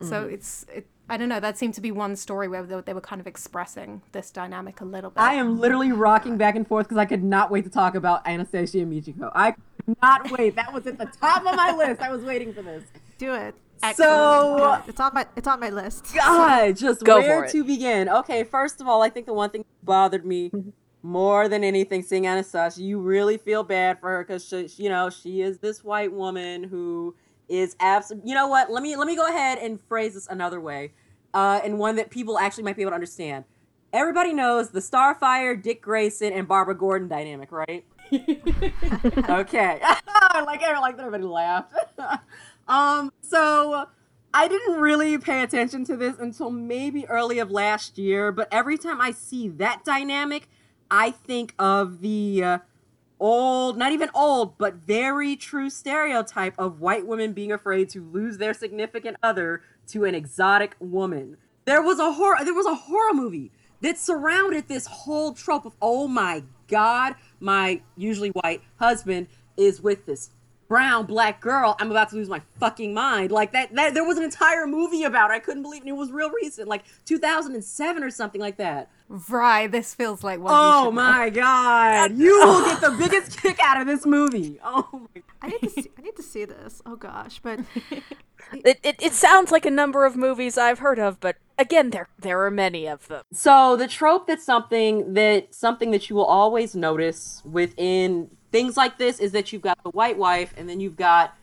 So mm. it's it, I don't know. That seemed to be one story where they, they were kind of expressing this dynamic a little bit. I am literally rocking back and forth because I could not wait to talk about Anastasia and Michiko. I could not wait. That was at the top of my list. I was waiting for this. Do it. So- it. it's on my it's on my list. God, just Go where to begin? Okay, first of all, I think the one thing that bothered me mm-hmm. more than anything seeing Anastasia, you really feel bad for her because she, you know she is this white woman who is abs. You know what? Let me let me go ahead and phrase this another way, uh, and one that people actually might be able to understand. Everybody knows the Starfire, Dick Grayson, and Barbara Gordon dynamic, right? okay. like like everybody laughed. um so I didn't really pay attention to this until maybe early of last year, but every time I see that dynamic, I think of the uh, old, not even old, but very true stereotype of white women being afraid to lose their significant other to an exotic woman. There was a horror there was a horror movie that surrounded this whole trope of oh my god, my usually white husband is with this brown black girl. I'm about to lose my fucking mind. Like that that there was an entire movie about it. I couldn't believe it. It was real recent, like 2007 or something like that. right, this feels like one. you Oh know. my god. You will get the biggest kick out of this movie. Oh my I need to see I need to see this. Oh gosh, but it, it it sounds like a number of movies I've heard of, but again, there there are many of them. So the trope that's something that something that you will always notice within things like this is that you've got the white wife and then you've got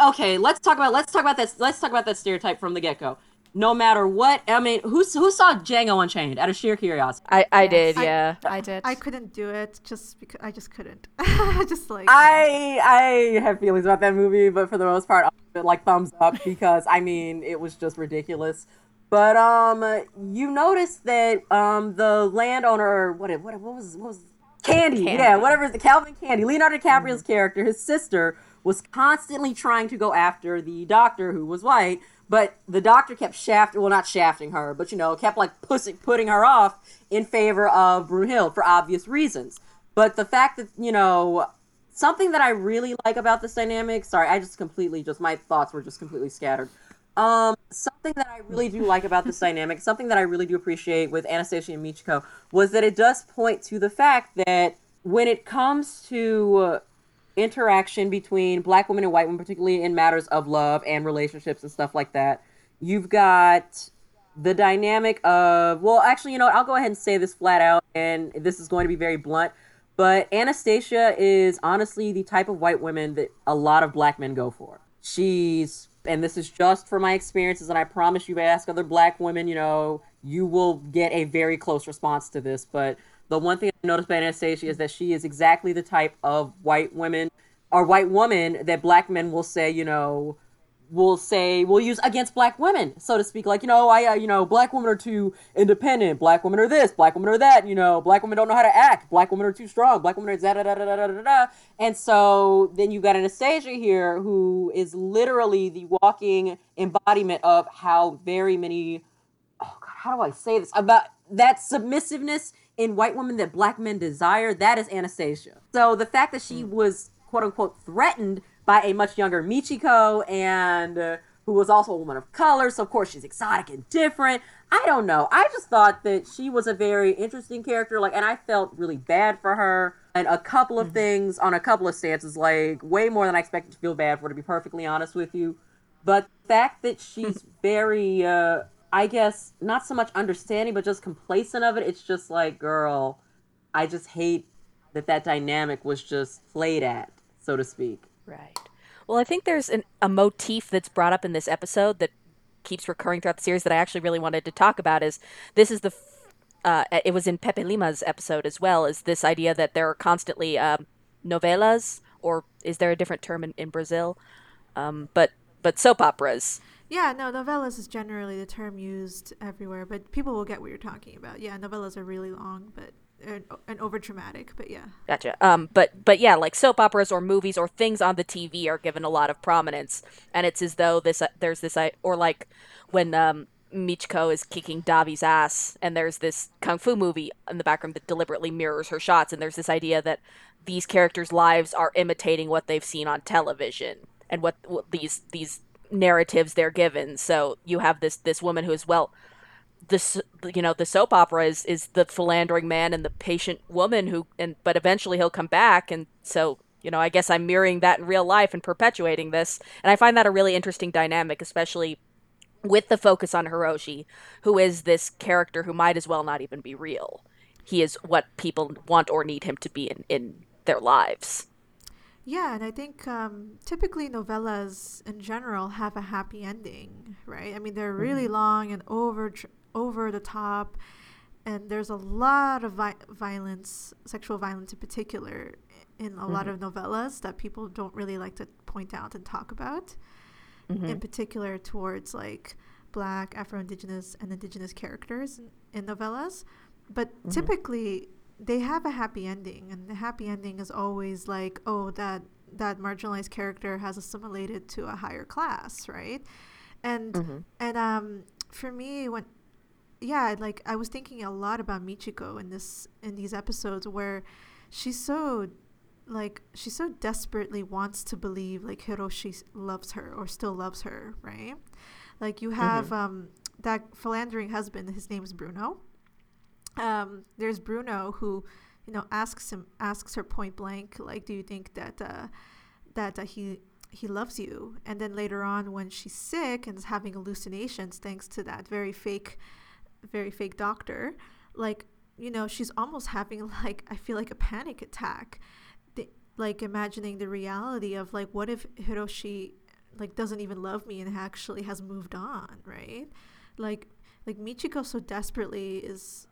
okay, let's talk about let's talk about that let's talk about that stereotype from the get-go. No matter what, I mean, who who saw Django Unchained out of sheer curiosity? I I did, yeah. I did. I couldn't do it just because I just couldn't. just like I I have feelings about that movie, but for the most part, I'll give it like thumbs up because I mean it was just ridiculous. But um, you notice that um the landowner, what it- what what was what was Candie, Candie. yeah, whatever is the Calvin Candie, Leonardo DiCaprio's character, his sister was constantly trying to go after the doctor who was white, but the doctor kept shafting, well, not shafting her, but you know, kept like pussing, putting her off in favor of Brunhild for obvious reasons. But the fact that you know something that I really like about this dynamic. Sorry, I just completely just my thoughts were just completely scattered. Um, something that I really do like about this dynamic, something that I really do appreciate with Anastasia and Michiko, was that it does point to the fact that when it comes to uh, interaction between black women and white women, particularly in matters of love and relationships and stuff like that, you've got the dynamic of well actually you know what, i'll go ahead and say this flat out and this is going to be very blunt but anastasia is honestly the type of white woman that a lot of black men go for. She's and this is just from my experiences and i promise you ask other black women you know you will get a very close response to this. But the one thing i noticed about anastasia is that she is exactly the type of white women or white woman that black men will say you know will say will use against black women, so to speak. Like you know, I uh, you know, black women are too independent. Black women are this. Black women are that. You know, black women don't know how to act. Black women are too strong. Black women are da da da da da da da. And so then you got Anastasia here, who is literally the walking embodiment of how very many. Oh God, how do I say this about that submissiveness in white women that black men desire? That is Anastasia. So the fact that she was quote unquote threatened by a much younger Michiko and uh, who was also a woman of color. So of course she's exotic and different. I don't know. I just thought that she was a very interesting character. Like, and I felt really bad for her. And a couple of mm-hmm. things on a couple of stances, like way more than I expected to feel bad for, to be perfectly honest with you. But the fact that she's very, uh, I guess, not so much understanding, but just complacent of it, it's just like, girl, I just hate that that dynamic was just played at, so to speak. Right. Well, I think there's an, a motif that's brought up in this episode that keeps recurring throughout the series that I actually really wanted to talk about. Is this is the uh, it was in Pepe Lima's episode as well. Is this idea that there are constantly um, novelas, or is there a different term in, in Brazil? Um, but but soap operas. Yeah, no, novellas is generally the term used everywhere, but people will get what you're talking about. Yeah, novellas are really long, but and, over dramatic, but yeah. Gotcha. Um, but but yeah, like soap operas or movies or things on the TV are given a lot of prominence, and it's as though this uh, there's this uh, or like when um Michiko is kicking Davi's ass, and there's this kung fu movie in the background that deliberately mirrors her shots, and there's this idea that these characters' lives are imitating what they've seen on television and what, what these these narratives they're given. So you have this this woman who is well this you know the soap opera is is the philandering man and the patient woman who and but eventually he'll come back and so you know i guess i'm mirroring that in real life and perpetuating this and i find that a really interesting dynamic especially with the focus on hiroshi who is this character who might as well not even be real he is what people want or need him to be in in their lives yeah, and I think um, typically novellas in general have a happy ending, right? I mean, they're really mm-hmm. long and over over the top and there's a lot of vi- violence sexual violence in particular in a mm-hmm. lot of novellas that people don't really like to point out and talk about mm-hmm. in particular towards like black afro-indigenous and indigenous characters in, in novellas but mm-hmm. typically they have a happy ending and the happy ending is always like oh that that marginalized character has assimilated to a higher class right and mm-hmm. and um for me when yeah, like I was thinking a lot about Michiko in this in these episodes where she's so like she so desperately wants to believe like Hiroshi loves her or still loves her, right? Like you have mm-hmm. um that philandering husband, his name is Bruno. Um, there's Bruno who, you know, asks him asks her point blank, like, do you think that uh, that uh, he he loves you? And then later on, when she's sick and is having hallucinations, thanks to that very fake very fake doctor, like, you know, she's almost having like, I feel like a panic attack. The, like imagining the reality of like, what if Hiroshi like doesn't even love me and actually has moved on, right? Like, like Michiko so desperately is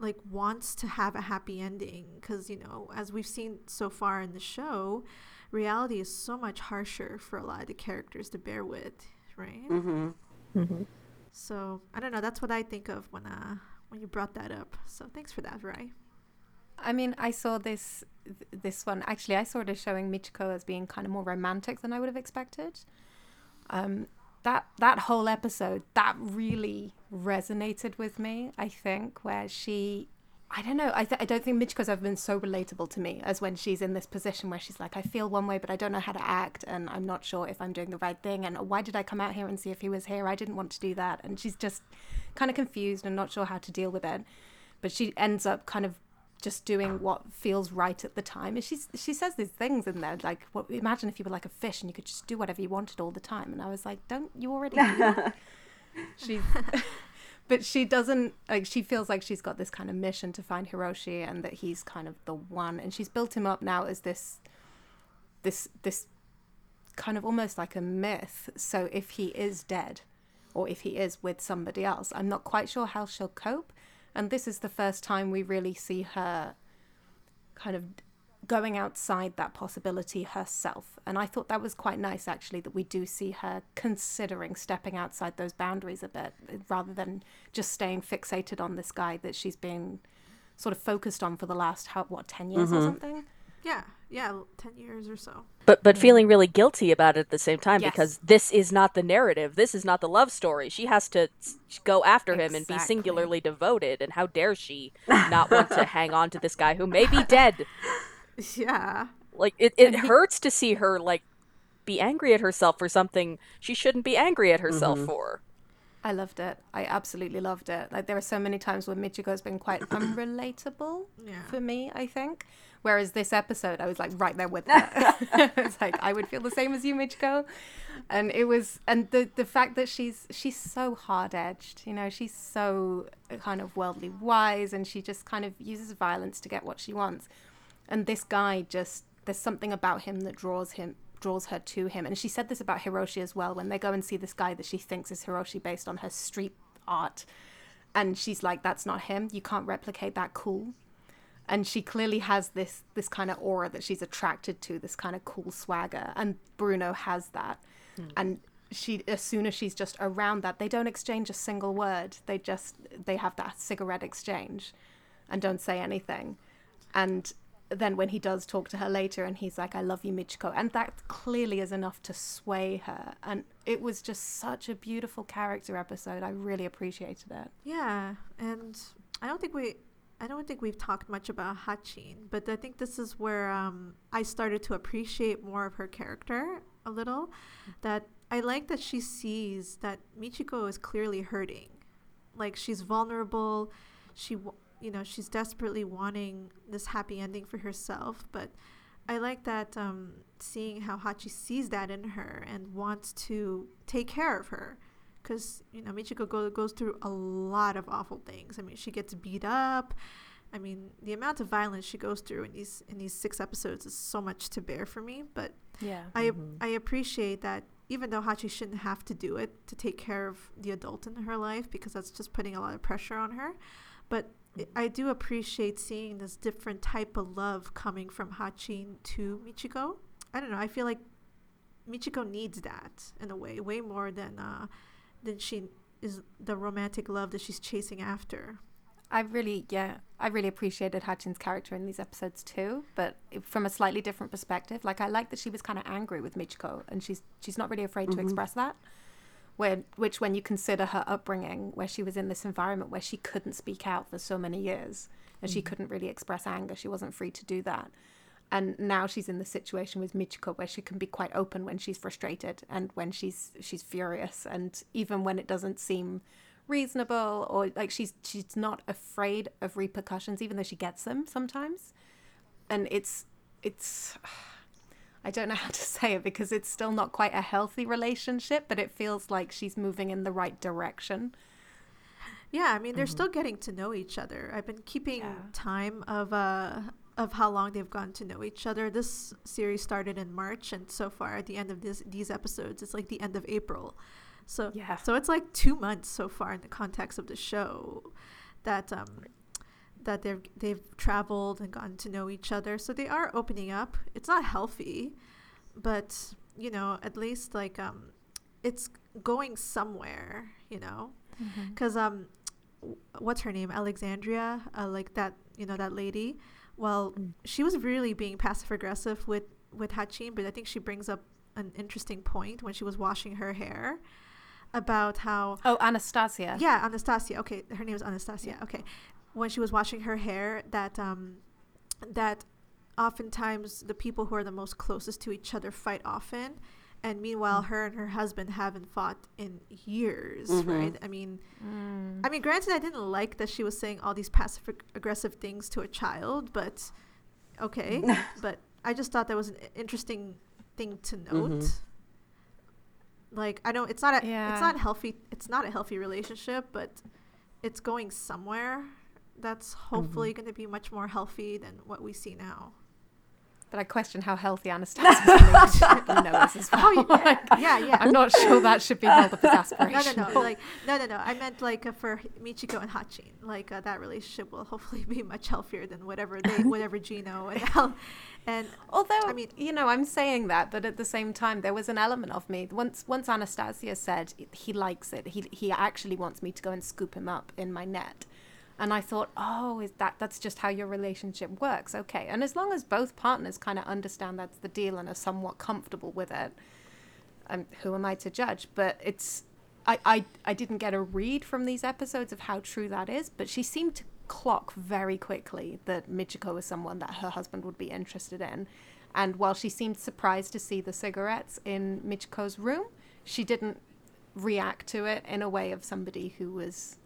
like wants to have a happy ending because you know as we've seen so far in the show reality is so much harsher for a lot of the characters to bear with right mm-hmm. Mm-hmm. So I don't know. That's what I think of when uh when you brought that up. So thanks for that, Vrai. I mean, I saw this this one. Actually, I saw it as showing Michiko as being kind of more romantic than I would have expected. Um, that that whole episode that really resonated with me. I think where she I don't know. I, th- I don't think Michiko's ever been so relatable to me as when she's in this position where she's like, I feel one way, but I don't know how to act, and I'm not sure if I'm doing the right thing. And why did I come out here and see if he was here? I didn't want to do that. And she's just kind of confused and not sure how to deal with it. But she ends up kind of just doing what feels right at the time. And she's she says these things in there like, well, imagine if you were like a fish and you could just do whatever you wanted all the time. And I was like, don't you already do that? she's but she doesn't like she feels like she's got this kind of mission to find Hiroshi and that he's kind of the one and she's built him up now as this this this kind of almost like a myth. So if he is dead or if he is with somebody else I'm not quite sure how she'll cope. And this is the first time we really see her kind of going outside that possibility herself. And I thought that was quite nice, actually, that we do see her considering stepping outside those boundaries a bit rather than just staying fixated on this guy that she's been sort of focused on for the last, how, what, 10 years mm-hmm. or something? Yeah, yeah, 10 years or so. But but feeling really guilty about it at the same time yes. because this is not the narrative. This is not the love story. She has to go after him and be singularly devoted and how dare she not want to hang on to this guy who may be dead. Yeah. Like it, it hurts to see her like be angry at herself for something she shouldn't be angry at herself mm-hmm. for. I loved it. I absolutely loved it. Like there are so many times where Michiko's been quite unrelatable yeah. for me, I think. Whereas this episode, I was like right there with her. it's like I would feel the same as you, Michiko. And it was, and the the fact that she's she's so hard edged, you know, she's so kind of worldly wise, and she just kind of uses violence to get what she wants. And this guy just there's something about him that draws him draws her to him. And she said this about Hiroshi as well when they go and see this guy that she thinks is Hiroshi based on her street art. And she's like, that's not him. You can't replicate that cool. And she clearly has this this kind of aura that she's attracted to, this kind of cool swagger. And Bruno has that. Mm. And she as soon as she's just around that, they don't exchange a single word. They just they have that cigarette exchange and don't say anything. And then when he does talk to her later and he's like i love you michiko. And that clearly is enough to sway her. And it was just such a beautiful character episode. I really appreciated it. Yeah and i don't think we i don't think we've talked much about Hatchin but i think this is where um, i started to appreciate more of her character a little. That i like that she sees that michiko is clearly hurting. Like she's vulnerable. She you know she's desperately wanting this happy ending for herself but i like that um, seeing how hachi sees that in her and wants to take care of her. Because you know michiko go, goes through a lot of awful things. I mean she gets beat up. I mean the amount of violence she goes through in these in these six episodes is so much to bear for me but yeah i mm-hmm. i appreciate that even though Hachi shouldn't have to do it to take care of the adult in her life because that's just putting a lot of pressure on her but I do appreciate seeing this different type of love coming from Hatchin to Michiko. I don't know. I feel like Michiko needs that in a way, way more than uh, than she is the romantic love that she's chasing after. I really, yeah, I really appreciated Hatchin's character in these episodes too, but from a slightly different perspective. Like I like that she was kind of angry with Michiko, and she's she's not really afraid mm-hmm. to express that where, which when you consider her upbringing, where she was in this environment where she couldn't speak out for so many years and mm. she couldn't really express anger, she wasn't free to do that. And now she's in the situation with Michiko where she can be quite open when she's frustrated and when she's she's furious and even when it doesn't seem reasonable or like she's she's not afraid of repercussions even though she gets them sometimes. And it's it's I don't know how to say it because it's still not quite a healthy relationship, but it feels like she's moving in the right direction. Yeah, I mean they're mm-hmm. still getting to know each other. I've been keeping yeah. time of uh of how long they've gotten to know each other. This series started in March, and so far at the end of this these episodes, it's like the end of April. So yeah, so it's like two months so far in the context of the show that um that they've they've traveled and gotten to know each other. So they are opening up. It's not healthy, but you know, at least like um, it's going somewhere. You know, because mm-hmm. um, what's her name? Alexandria, uh, like that. You know that lady. Well, mm. she was really being passive aggressive with with Hatchin, but I think she brings up an interesting point when she was washing her hair about how oh Anastasia yeah Anastasia okay her name is Anastasia okay when she was washing her hair that um, that oftentimes the people who are the most closest to each other fight often and meanwhile mm. her and her husband haven't fought in years mm-hmm. right i mean mm. i mean granted i didn't like that she was saying all these passive aggressive things to a child but okay but i just thought that was an interesting thing to note mm-hmm. like i don't it's not a yeah. it's not healthy it's not a healthy relationship but it's going somewhere that's hopefully mm-hmm. going to be much more healthy than what we see now. But I question how healthy Anastasia's relationship with Noah's as well. Oh, yeah. like, yeah, yeah. I'm not sure that should be held up as aspiration. No, no, no. Like, no, no, no. I meant like uh, for Michiko and Hatchin. Like uh, that relationship will hopefully be much healthier than whatever they, whatever Gino and Al, and although I mean, you know, I'm saying that, but at the same time, there was an element of me once. Once Anastasia said he likes it, he he actually wants me to go and scoop him up in my net and I thought, oh, is that that's just how your relationship works? Okay. And as long as both partners kind of understand that's the deal and are somewhat comfortable with it, um, who am I to judge? But it's I, I I didn't get a read from these episodes of how true that is, but she seemed to clock very quickly that Michiko was someone that her husband would be interested in. And while she seemed surprised to see the cigarettes in Michiko's room, she didn't react to it in a way of somebody who was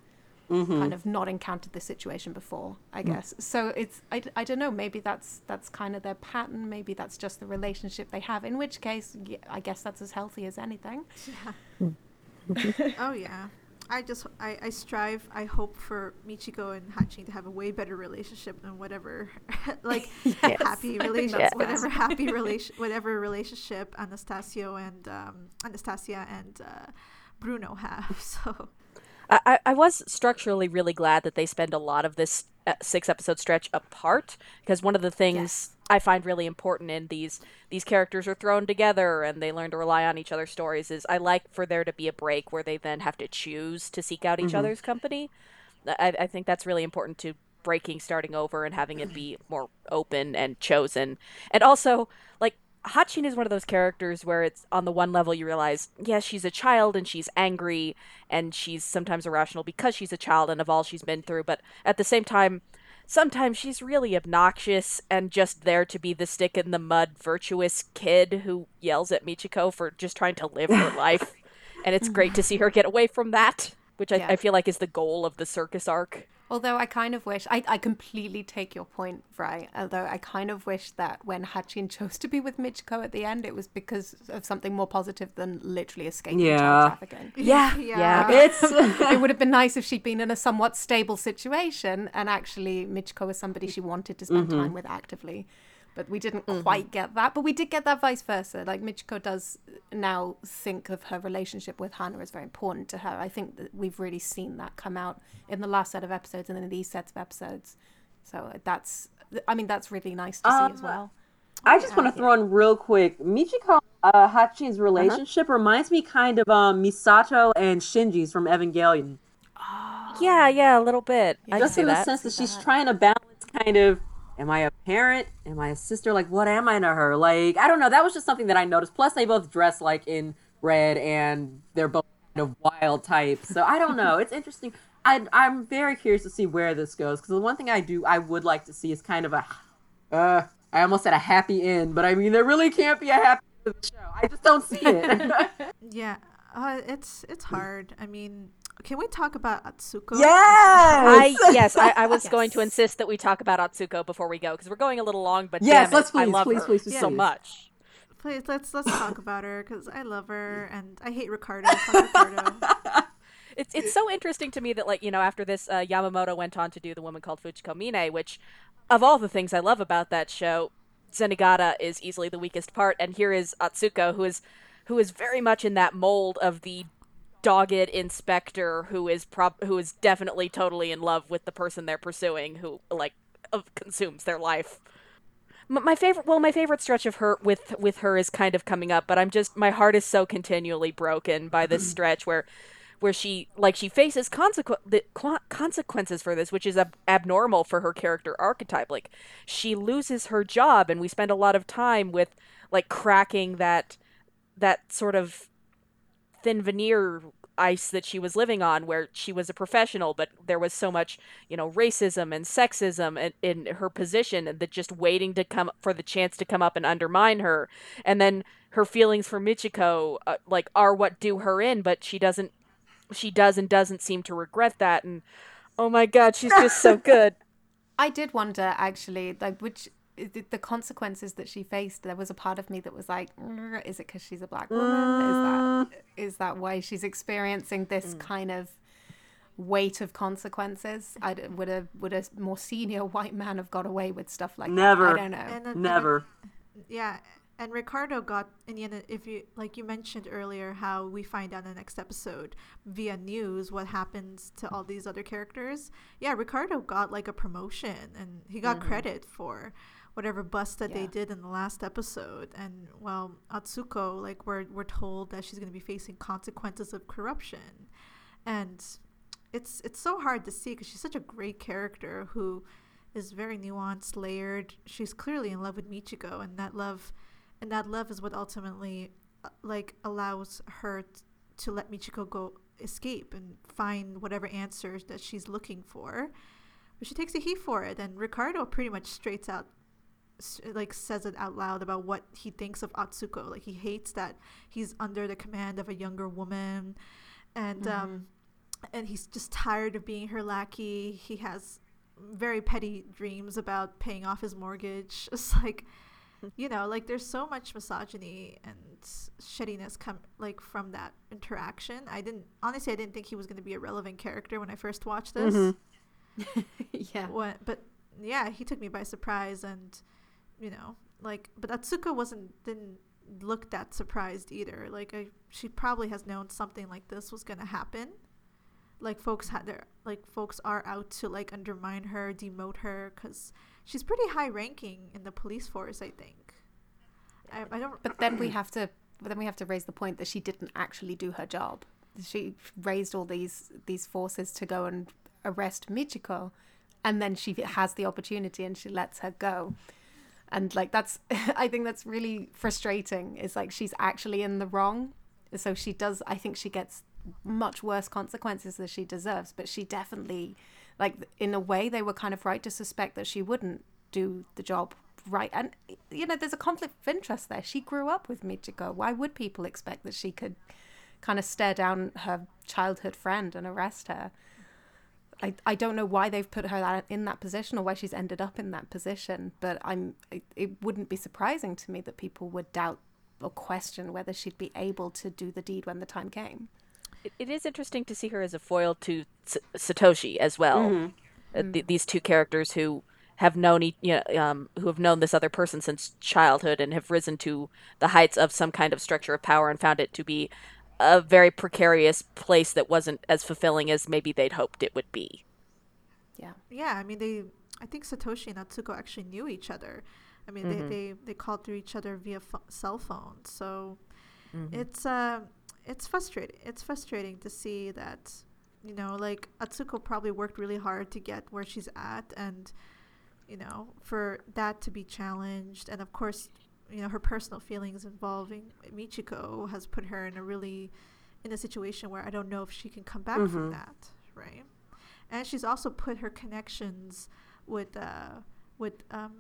mm-hmm. kind of not encountered this situation before i mm. guess mm. so it's I, I don't know maybe that's that's kind of their pattern maybe that's just the relationship they have in which case yeah, i guess that's as healthy as anything yeah. oh yeah I just I, I strive I hope for Michiko and Hachi to have a way better relationship than whatever like yes. happy relationship yes. whatever happy relation whatever relationship Anastasio and um, Anastasia and uh, Bruno have so I, I was structurally really glad that they spend a lot of this uh, six episode stretch apart because one of the things yes. I find really important in these these characters are thrown together and they learn to rely on each other's stories is I like for there to be a break where they then have to choose to seek out each mm-hmm. other's company. I, I think that's really important to breaking, starting over, and having it be more open and chosen. And also, like Hatchin is one of those characters where it's on the one level you realize, yes, yeah, she's a child and she's angry and she's sometimes irrational because she's a child and of all she's been through, but at the same time, sometimes she's really obnoxious and just there to be the stick in the mud virtuous kid who yells at Michiko for just trying to live her life. And it's great to see her get away from that, which I, yeah. I feel like is the goal of the circus arc. Although I kind of wish, I, I completely take your point, right? Although I kind of wish that when Hatchin chose to be with Michiko at the end, it was because of something more positive than literally escaping yeah. child trafficking. Yeah, yeah. yeah. It's it would have been nice if she'd been in a somewhat stable situation and actually Michiko was somebody she wanted to spend mm-hmm. time with actively but we didn't mm-hmm. quite get that. But we did get that vice versa. Like Michiko does now think of her relationship with Hana as very important to her. I think that we've really seen that come out in the last set of episodes and in these sets of episodes. So that's, I mean, that's really nice to um, see as um, well. I just want to throw in real quick. Michiko uh, Hatchin's uh-huh. relationship uh-huh. reminds me kind of um, Misato and Shinji's from Evangelion. Oh, yeah, yeah, a little bit. Yeah, just in the that. sense that she's trying to balance kind of am I a parent? Am I a sister? Like, what am I to her? Like, I don't know. That was just something that I noticed. Plus, they both dress like in red, and they're both kind of wild types. So I don't know. it's interesting. I, I'm very curious to see where this goes because the one thing I do I would like to see is kind of a, uh, I almost said a happy end, but I mean there really can't be a happy end to the show. I just don't see it. yeah, uh, it's it's hard. I mean, can we talk about Atsuko? Yes, I, yes. I, I was yes. going to insist that we talk about Atsuko before we go because we're going a little long. But yes, let's it, please, I love please, her please, please, so much. Please let's let's talk about her because I love her and I hate Ricardo. Ricardo. it's it's so interesting to me that like you know after this uh, Yamamoto went on to do the woman called Fujiko Mine, which of all the things I love about that show, Zenigata is easily the weakest part, and here is Atsuko who is who is very much in that mold of the dogged inspector who is prob who is definitely totally in love with the person they're pursuing who like consumes their life. My favorite well my favorite stretch of her with with her is kind of coming up but i'm just my heart is so continually broken by this mm-hmm. stretch where where she like she faces consequ- the consequences for this which is ab- abnormal for her character archetype. Like she loses her job and we spend a lot of time with like cracking that that sort of thin veneer ice that she was living on where she was a professional but there was so much you know racism and sexism in, in her position that just waiting to come for the chance to come up and undermine her. And then her feelings for michiko uh, like are what do her in but she doesn't she does and doesn't seem to regret that. And oh my god she's just so good. I did wonder actually like which the consequences that she faced? There was a part of me that was like is it because she's a black woman? Is that mm. Is that why she's experiencing this mm. kind of weight of consequences I, would a would a more senior white man have got away with stuff like never that? i don't know and, and, never and, yeah and ricardo got in the end if you like you mentioned earlier how we find out in the next episode via news what happens to all these other characters yeah ricardo got like a promotion and he got mm-hmm. credit for whatever bust that yeah. they did in the last episode. And well, Atsuko, like we're we're told that she's going to be facing consequences of corruption, and it's it's so hard to see because she's such a great character who is very nuanced, layered. She's clearly in love with Michiko, and that love, and that love is what ultimately uh, like allows her t- to let Michiko go escape and find whatever answers that she's looking for. But she takes a heat for it, and Ricardo pretty much straights out like says it out loud about what he thinks of Atsuko. Like he hates that he's under the command of a younger woman, and mm-hmm. um, and he's just tired of being her lackey. He has very petty dreams about paying off his mortgage. It's like, you know, like there's so much misogyny and shittiness come like from that interaction. I didn't honestly, I didn't think he was going to be a relevant character when I first watched this. Mm-hmm. yeah. When, but yeah, he took me by surprise, and you know, like, but Atsuko wasn't didn't look that surprised either. Like, I, she probably has known something like this was going to happen like folks had their like folks are out to like undermine her, demote her because she's pretty high ranking in the police force. I think. I, I don't. But then we have to. But then we have to raise the point that she didn't actually do her job. She raised all these these forces to go and arrest Michiko, and then she has the opportunity and she lets her go. And like that's, I think that's really frustrating. Is like she's actually in the wrong, so she does. I think she gets much worse consequences than she deserves. But she definitely, like, in a way, they were kind of right to suspect that she wouldn't do the job right. And, you know, there's a conflict of interest there. She grew up with Michiko. Why would people expect that she could kind of stare down her childhood friend and arrest her? I, I don't know why they've put her in that position or why she's ended up in that position, but I'm it, it wouldn't be surprising to me that people would doubt or question whether she'd be able to do the deed when the time came it, it is interesting to see her as a foil to S- Satoshi as well. Mm-hmm. Uh, th- these two characters who have known you know, um, who have known this other person since childhood and have risen to the heights of some kind of structure of power and found it to be a very precarious place that wasn't as fulfilling as maybe they'd hoped it would be. Yeah. Yeah, I mean they I think Satoshi and Atsuko actually knew each other. I mean mm-hmm. they, they they called through each other via fo- cell phone. So mm-hmm. it's uh it's frustrating. It's frustrating to see that, you know, like Atsuko probably worked really hard to get where she's at, and you know, for that to be challenged, and of course, you know, her personal feelings involving Michiko has put her in a really in a situation where I don't know if she can come back mm-hmm. from that, right? And she's also put her connections with uh with um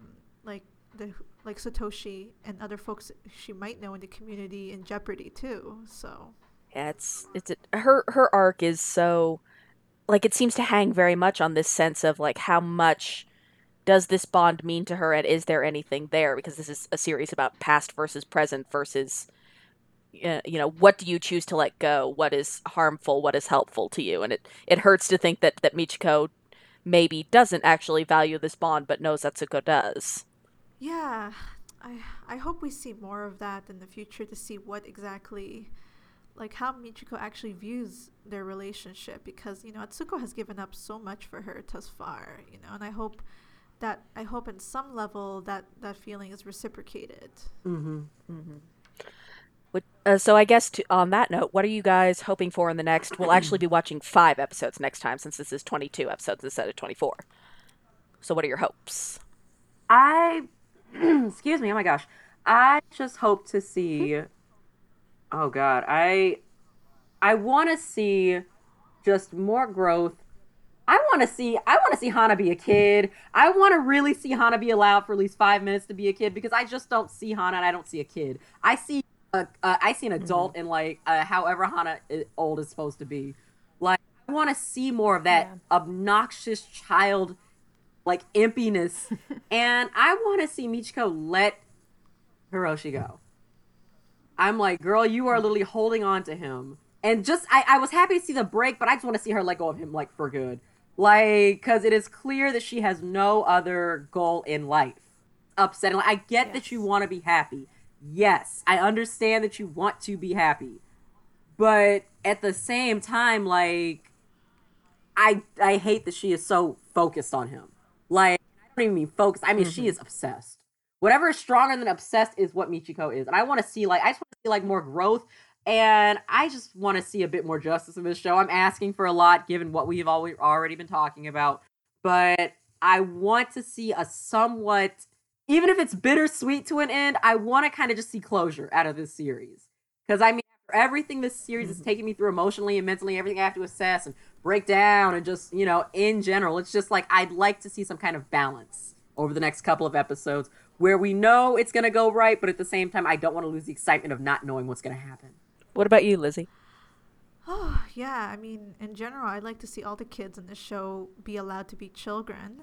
like the like Satoshi and other folks she might know in the community in jeopardy too. So yeah, it's it's a, her her arc is so like it seems to hang very much on this sense of like how much does this bond mean to her and is there anything there? Because this is a series about past versus present versus uh, you know what do you choose to let go? What is harmful? What is helpful to you? And it it hurts to think that that Michiko maybe doesn't actually value this bond but knows Atsuko does yeah, I I hope we see more of that in the future to see what exactly like how Michiko actually views their relationship because you know Atsuko has given up so much for her thus far, you know, and I hope that I hope in some level that that feeling is reciprocated. Mm-hmm. Mm-hmm. Uh, so I guess to, on that note, what are you guys hoping for in the next? We'll actually be watching five episodes next time since this is 22 episodes instead of 24. So what are your hopes? I excuse me. Oh my gosh. I just hope to see. Oh God, I I want to see just more growth. I want to see. I want to see Hana be a kid. I want to really see Hana be allowed for at least five minutes to be a kid because I just don't see Hana and I don't see a kid. I see. A, uh, I see an adult mm-hmm. in like uh, however Hana is, old is supposed to be. Like I want to see more of that yeah. obnoxious child like impiness. and I want to see Michiko let Hiroshi go. I'm like, girl, you are literally holding on to him. And just, I, I was happy to see the break, but I just want to see her let go of him, like, for good. Like, because it is clear that she has no other goal in life. Upsetting. Like, I get yes. that you want to be happy. Yes, I understand that you want to be happy. But at the same time, like, I I hate that she is so focused on him. Like, I don't even mean focused. I mean, mm-hmm. she is obsessed. Whatever is stronger than obsessed is what Michiko is. And I want to see, like, I just want to see, like, more growth. And I just want to see a bit more justice in this show. I'm asking for a lot given what we've already been talking about. But I want to see a somewhat, even if it's bittersweet to an end, I want to kind of just see closure out of this series. Because I mean, for everything this series mm-hmm. is taking me through emotionally and mentally, everything I have to assess and break down and just, you know, in general, it's just like I'd like to see some kind of balance over the next couple of episodes where we know it's going to go right, but at the same time, I don't want to lose the excitement of not knowing what's going to happen. What about you, Lizzie? Oh, yeah. I mean, in general, I'd like to see all the kids in the show be allowed to be children.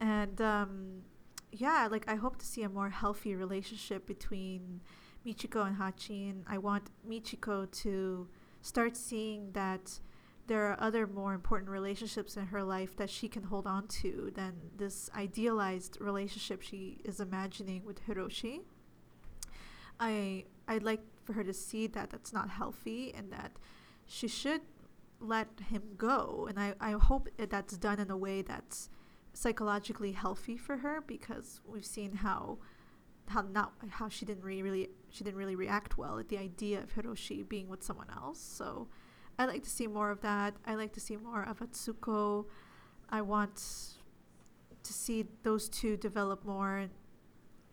And um, yeah, like I hope to see a more healthy relationship between Michiko and Hatchin. I want Michiko to start seeing that there are other more important relationships in her life that she can hold on to than this idealized relationship she is imagining with Hiroshi. I I'd like for her to see that that's not healthy and that she should let him go. And I, I hope that that's done in a way that's psychologically healthy for her because we've seen how how not how she didn't really, really she didn't really react well at the idea of Hiroshi being with someone else. So I like to see more of that. I like to see more of Atsuko. I want to see those two develop more.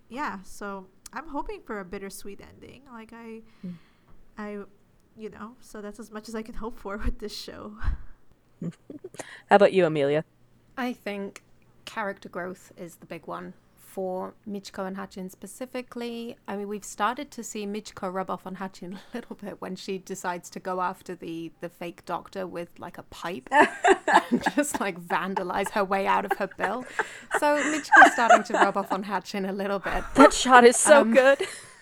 Yeah, so I'm hoping for a bittersweet ending. Like I mm. I you know, so that's as much as I can hope for with this show. How about you, Amelia? I think character growth is the big one for Michiko and Hatchin specifically. I mean, we've started to see Michiko rub off on Hatchin a little bit when she decides to go after the the fake doctor with like a pipe and just like vandalize her way out of her bill. So Michiko's starting to rub off on Hatchin a little bit. That shot is so um, good.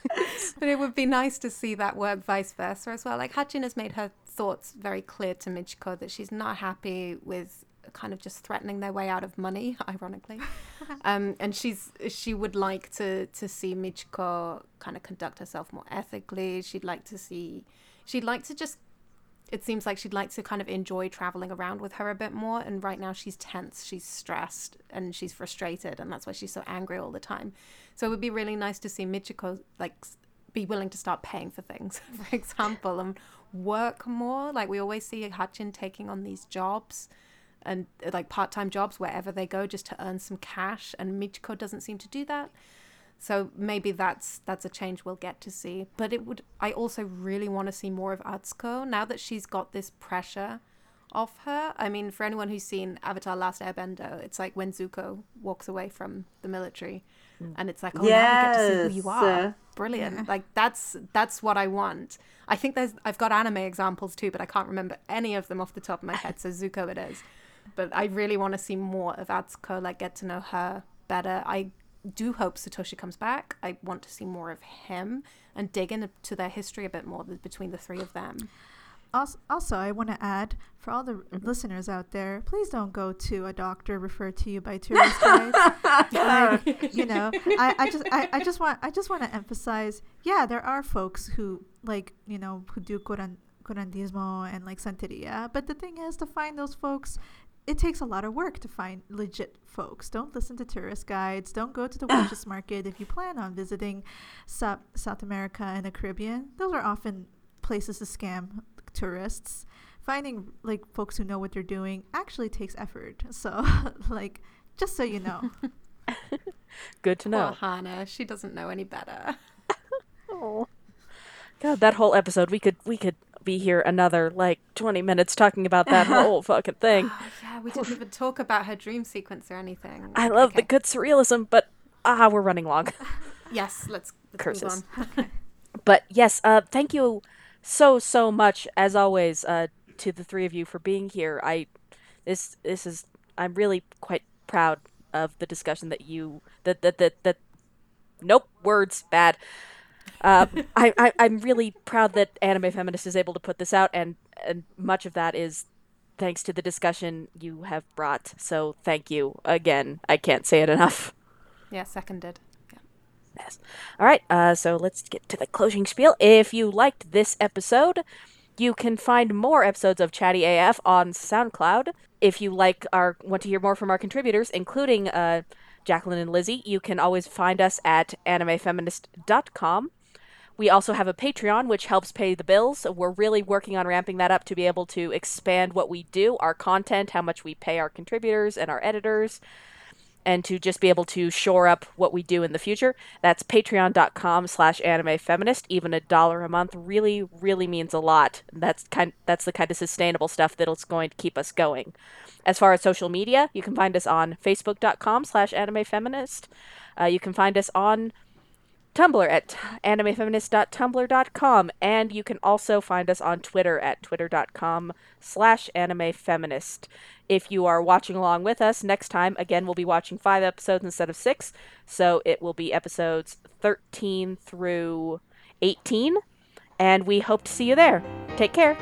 but it would be nice to see that work vice versa as well. Like Hatchin has made her thoughts very clear to Michiko that she's not happy with kind of just threatening their way out of money, ironically. um, and she's she would like to to see Michiko kind of conduct herself more ethically. She'd like to see she'd like to just it seems like she'd like to kind of enjoy traveling around with her a bit more. And right now she's tense she's stressed and she's frustrated. And that's why she's so angry all the time. So it would be really nice to see michiko like be willing to start paying for things for example and work more. Like we always see hatchin taking on these jobs and like part-time jobs wherever they go just to earn some cash and Michiko doesn't seem to do that. So maybe that's that's a change we'll get to see. But it would I also really want to see more of Atsuko now that she's got this pressure off her. I mean, for anyone who's seen Avatar Last Airbender, it's like when Zuko walks away from the military mm. and it's like, oh, yes. now we get to see who you are. Brilliant. Yeah. Like that's that's what I want. I think there's I've got anime examples too, but I can't remember any of them off the top of my head. So Zuko it is but I really want to see more of Atsuko, like get to know her better. I do hope Satoshi comes back. I want to see more of him and dig into their history a bit more between the three of them. Also, also I want to add for all the mm-hmm. listeners out there, please don't go to a doctor referred to you by tourist guides. like, you know, I, I just I, I just want I just want to emphasize, yeah, there are folks who like you know who do curan, curandismo and like santeria, but the thing is to find those folks it takes a lot of work to find legit folks. Don't listen to tourist guides. Don't go to the witches market if you plan on visiting South, South America and the Caribbean. Those are often places to scam tourists. Finding like folks who know what they're doing actually takes effort. So, like, just so you know. Good to know. Poor Hana, she doesn't know any better. oh, God, that whole episode we could we could be here another like 20 minutes talking about that whole fucking thing. Oh, yeah, we didn't even talk about her dream sequence or anything. I love okay. the good surrealism, but ah, we're running long. yes, let's, let's curses. Okay. But yes, uh, thank you so so much as always uh, to the three of you for being here. I this this is I'm really quite proud of the discussion that you that that that that nope words bad uh, I, I I'm really proud that Anime Feminist is able to put this out, and and much of that is thanks to the discussion you have brought. So thank you again. I can't say it enough. Yeah, seconded. Yes. All right. Uh, so let's get to the closing spiel. If you liked this episode, you can find more episodes of Chatty AF on SoundCloud. If you like our want to hear more from our contributors, including uh, Jacqueline and Lizzie, you can always find us at animefeminist.com. We also have a Patreon, which helps pay the bills. We're really working on ramping that up to be able to expand what we do, our content, how much we pay our contributors and our editors. and to just be able to shore up what we do in the future. That's patreon.com slash anime feminist. Even a dollar a month really, really means a lot. That's kind that's the kind of sustainable stuff that's going to keep us going. As far as social media, you can find us on facebook.com slash anime feminist. Uh, you can find us on Tumblr at animefeminist.tumblr.com, and you can also find us on Twitter at twitter.com slash animefeminist. If you are watching along with us, next time, again, we'll be watching five episodes instead of six, so it will be episodes 13 through 18, and we hope to see you there. Take care.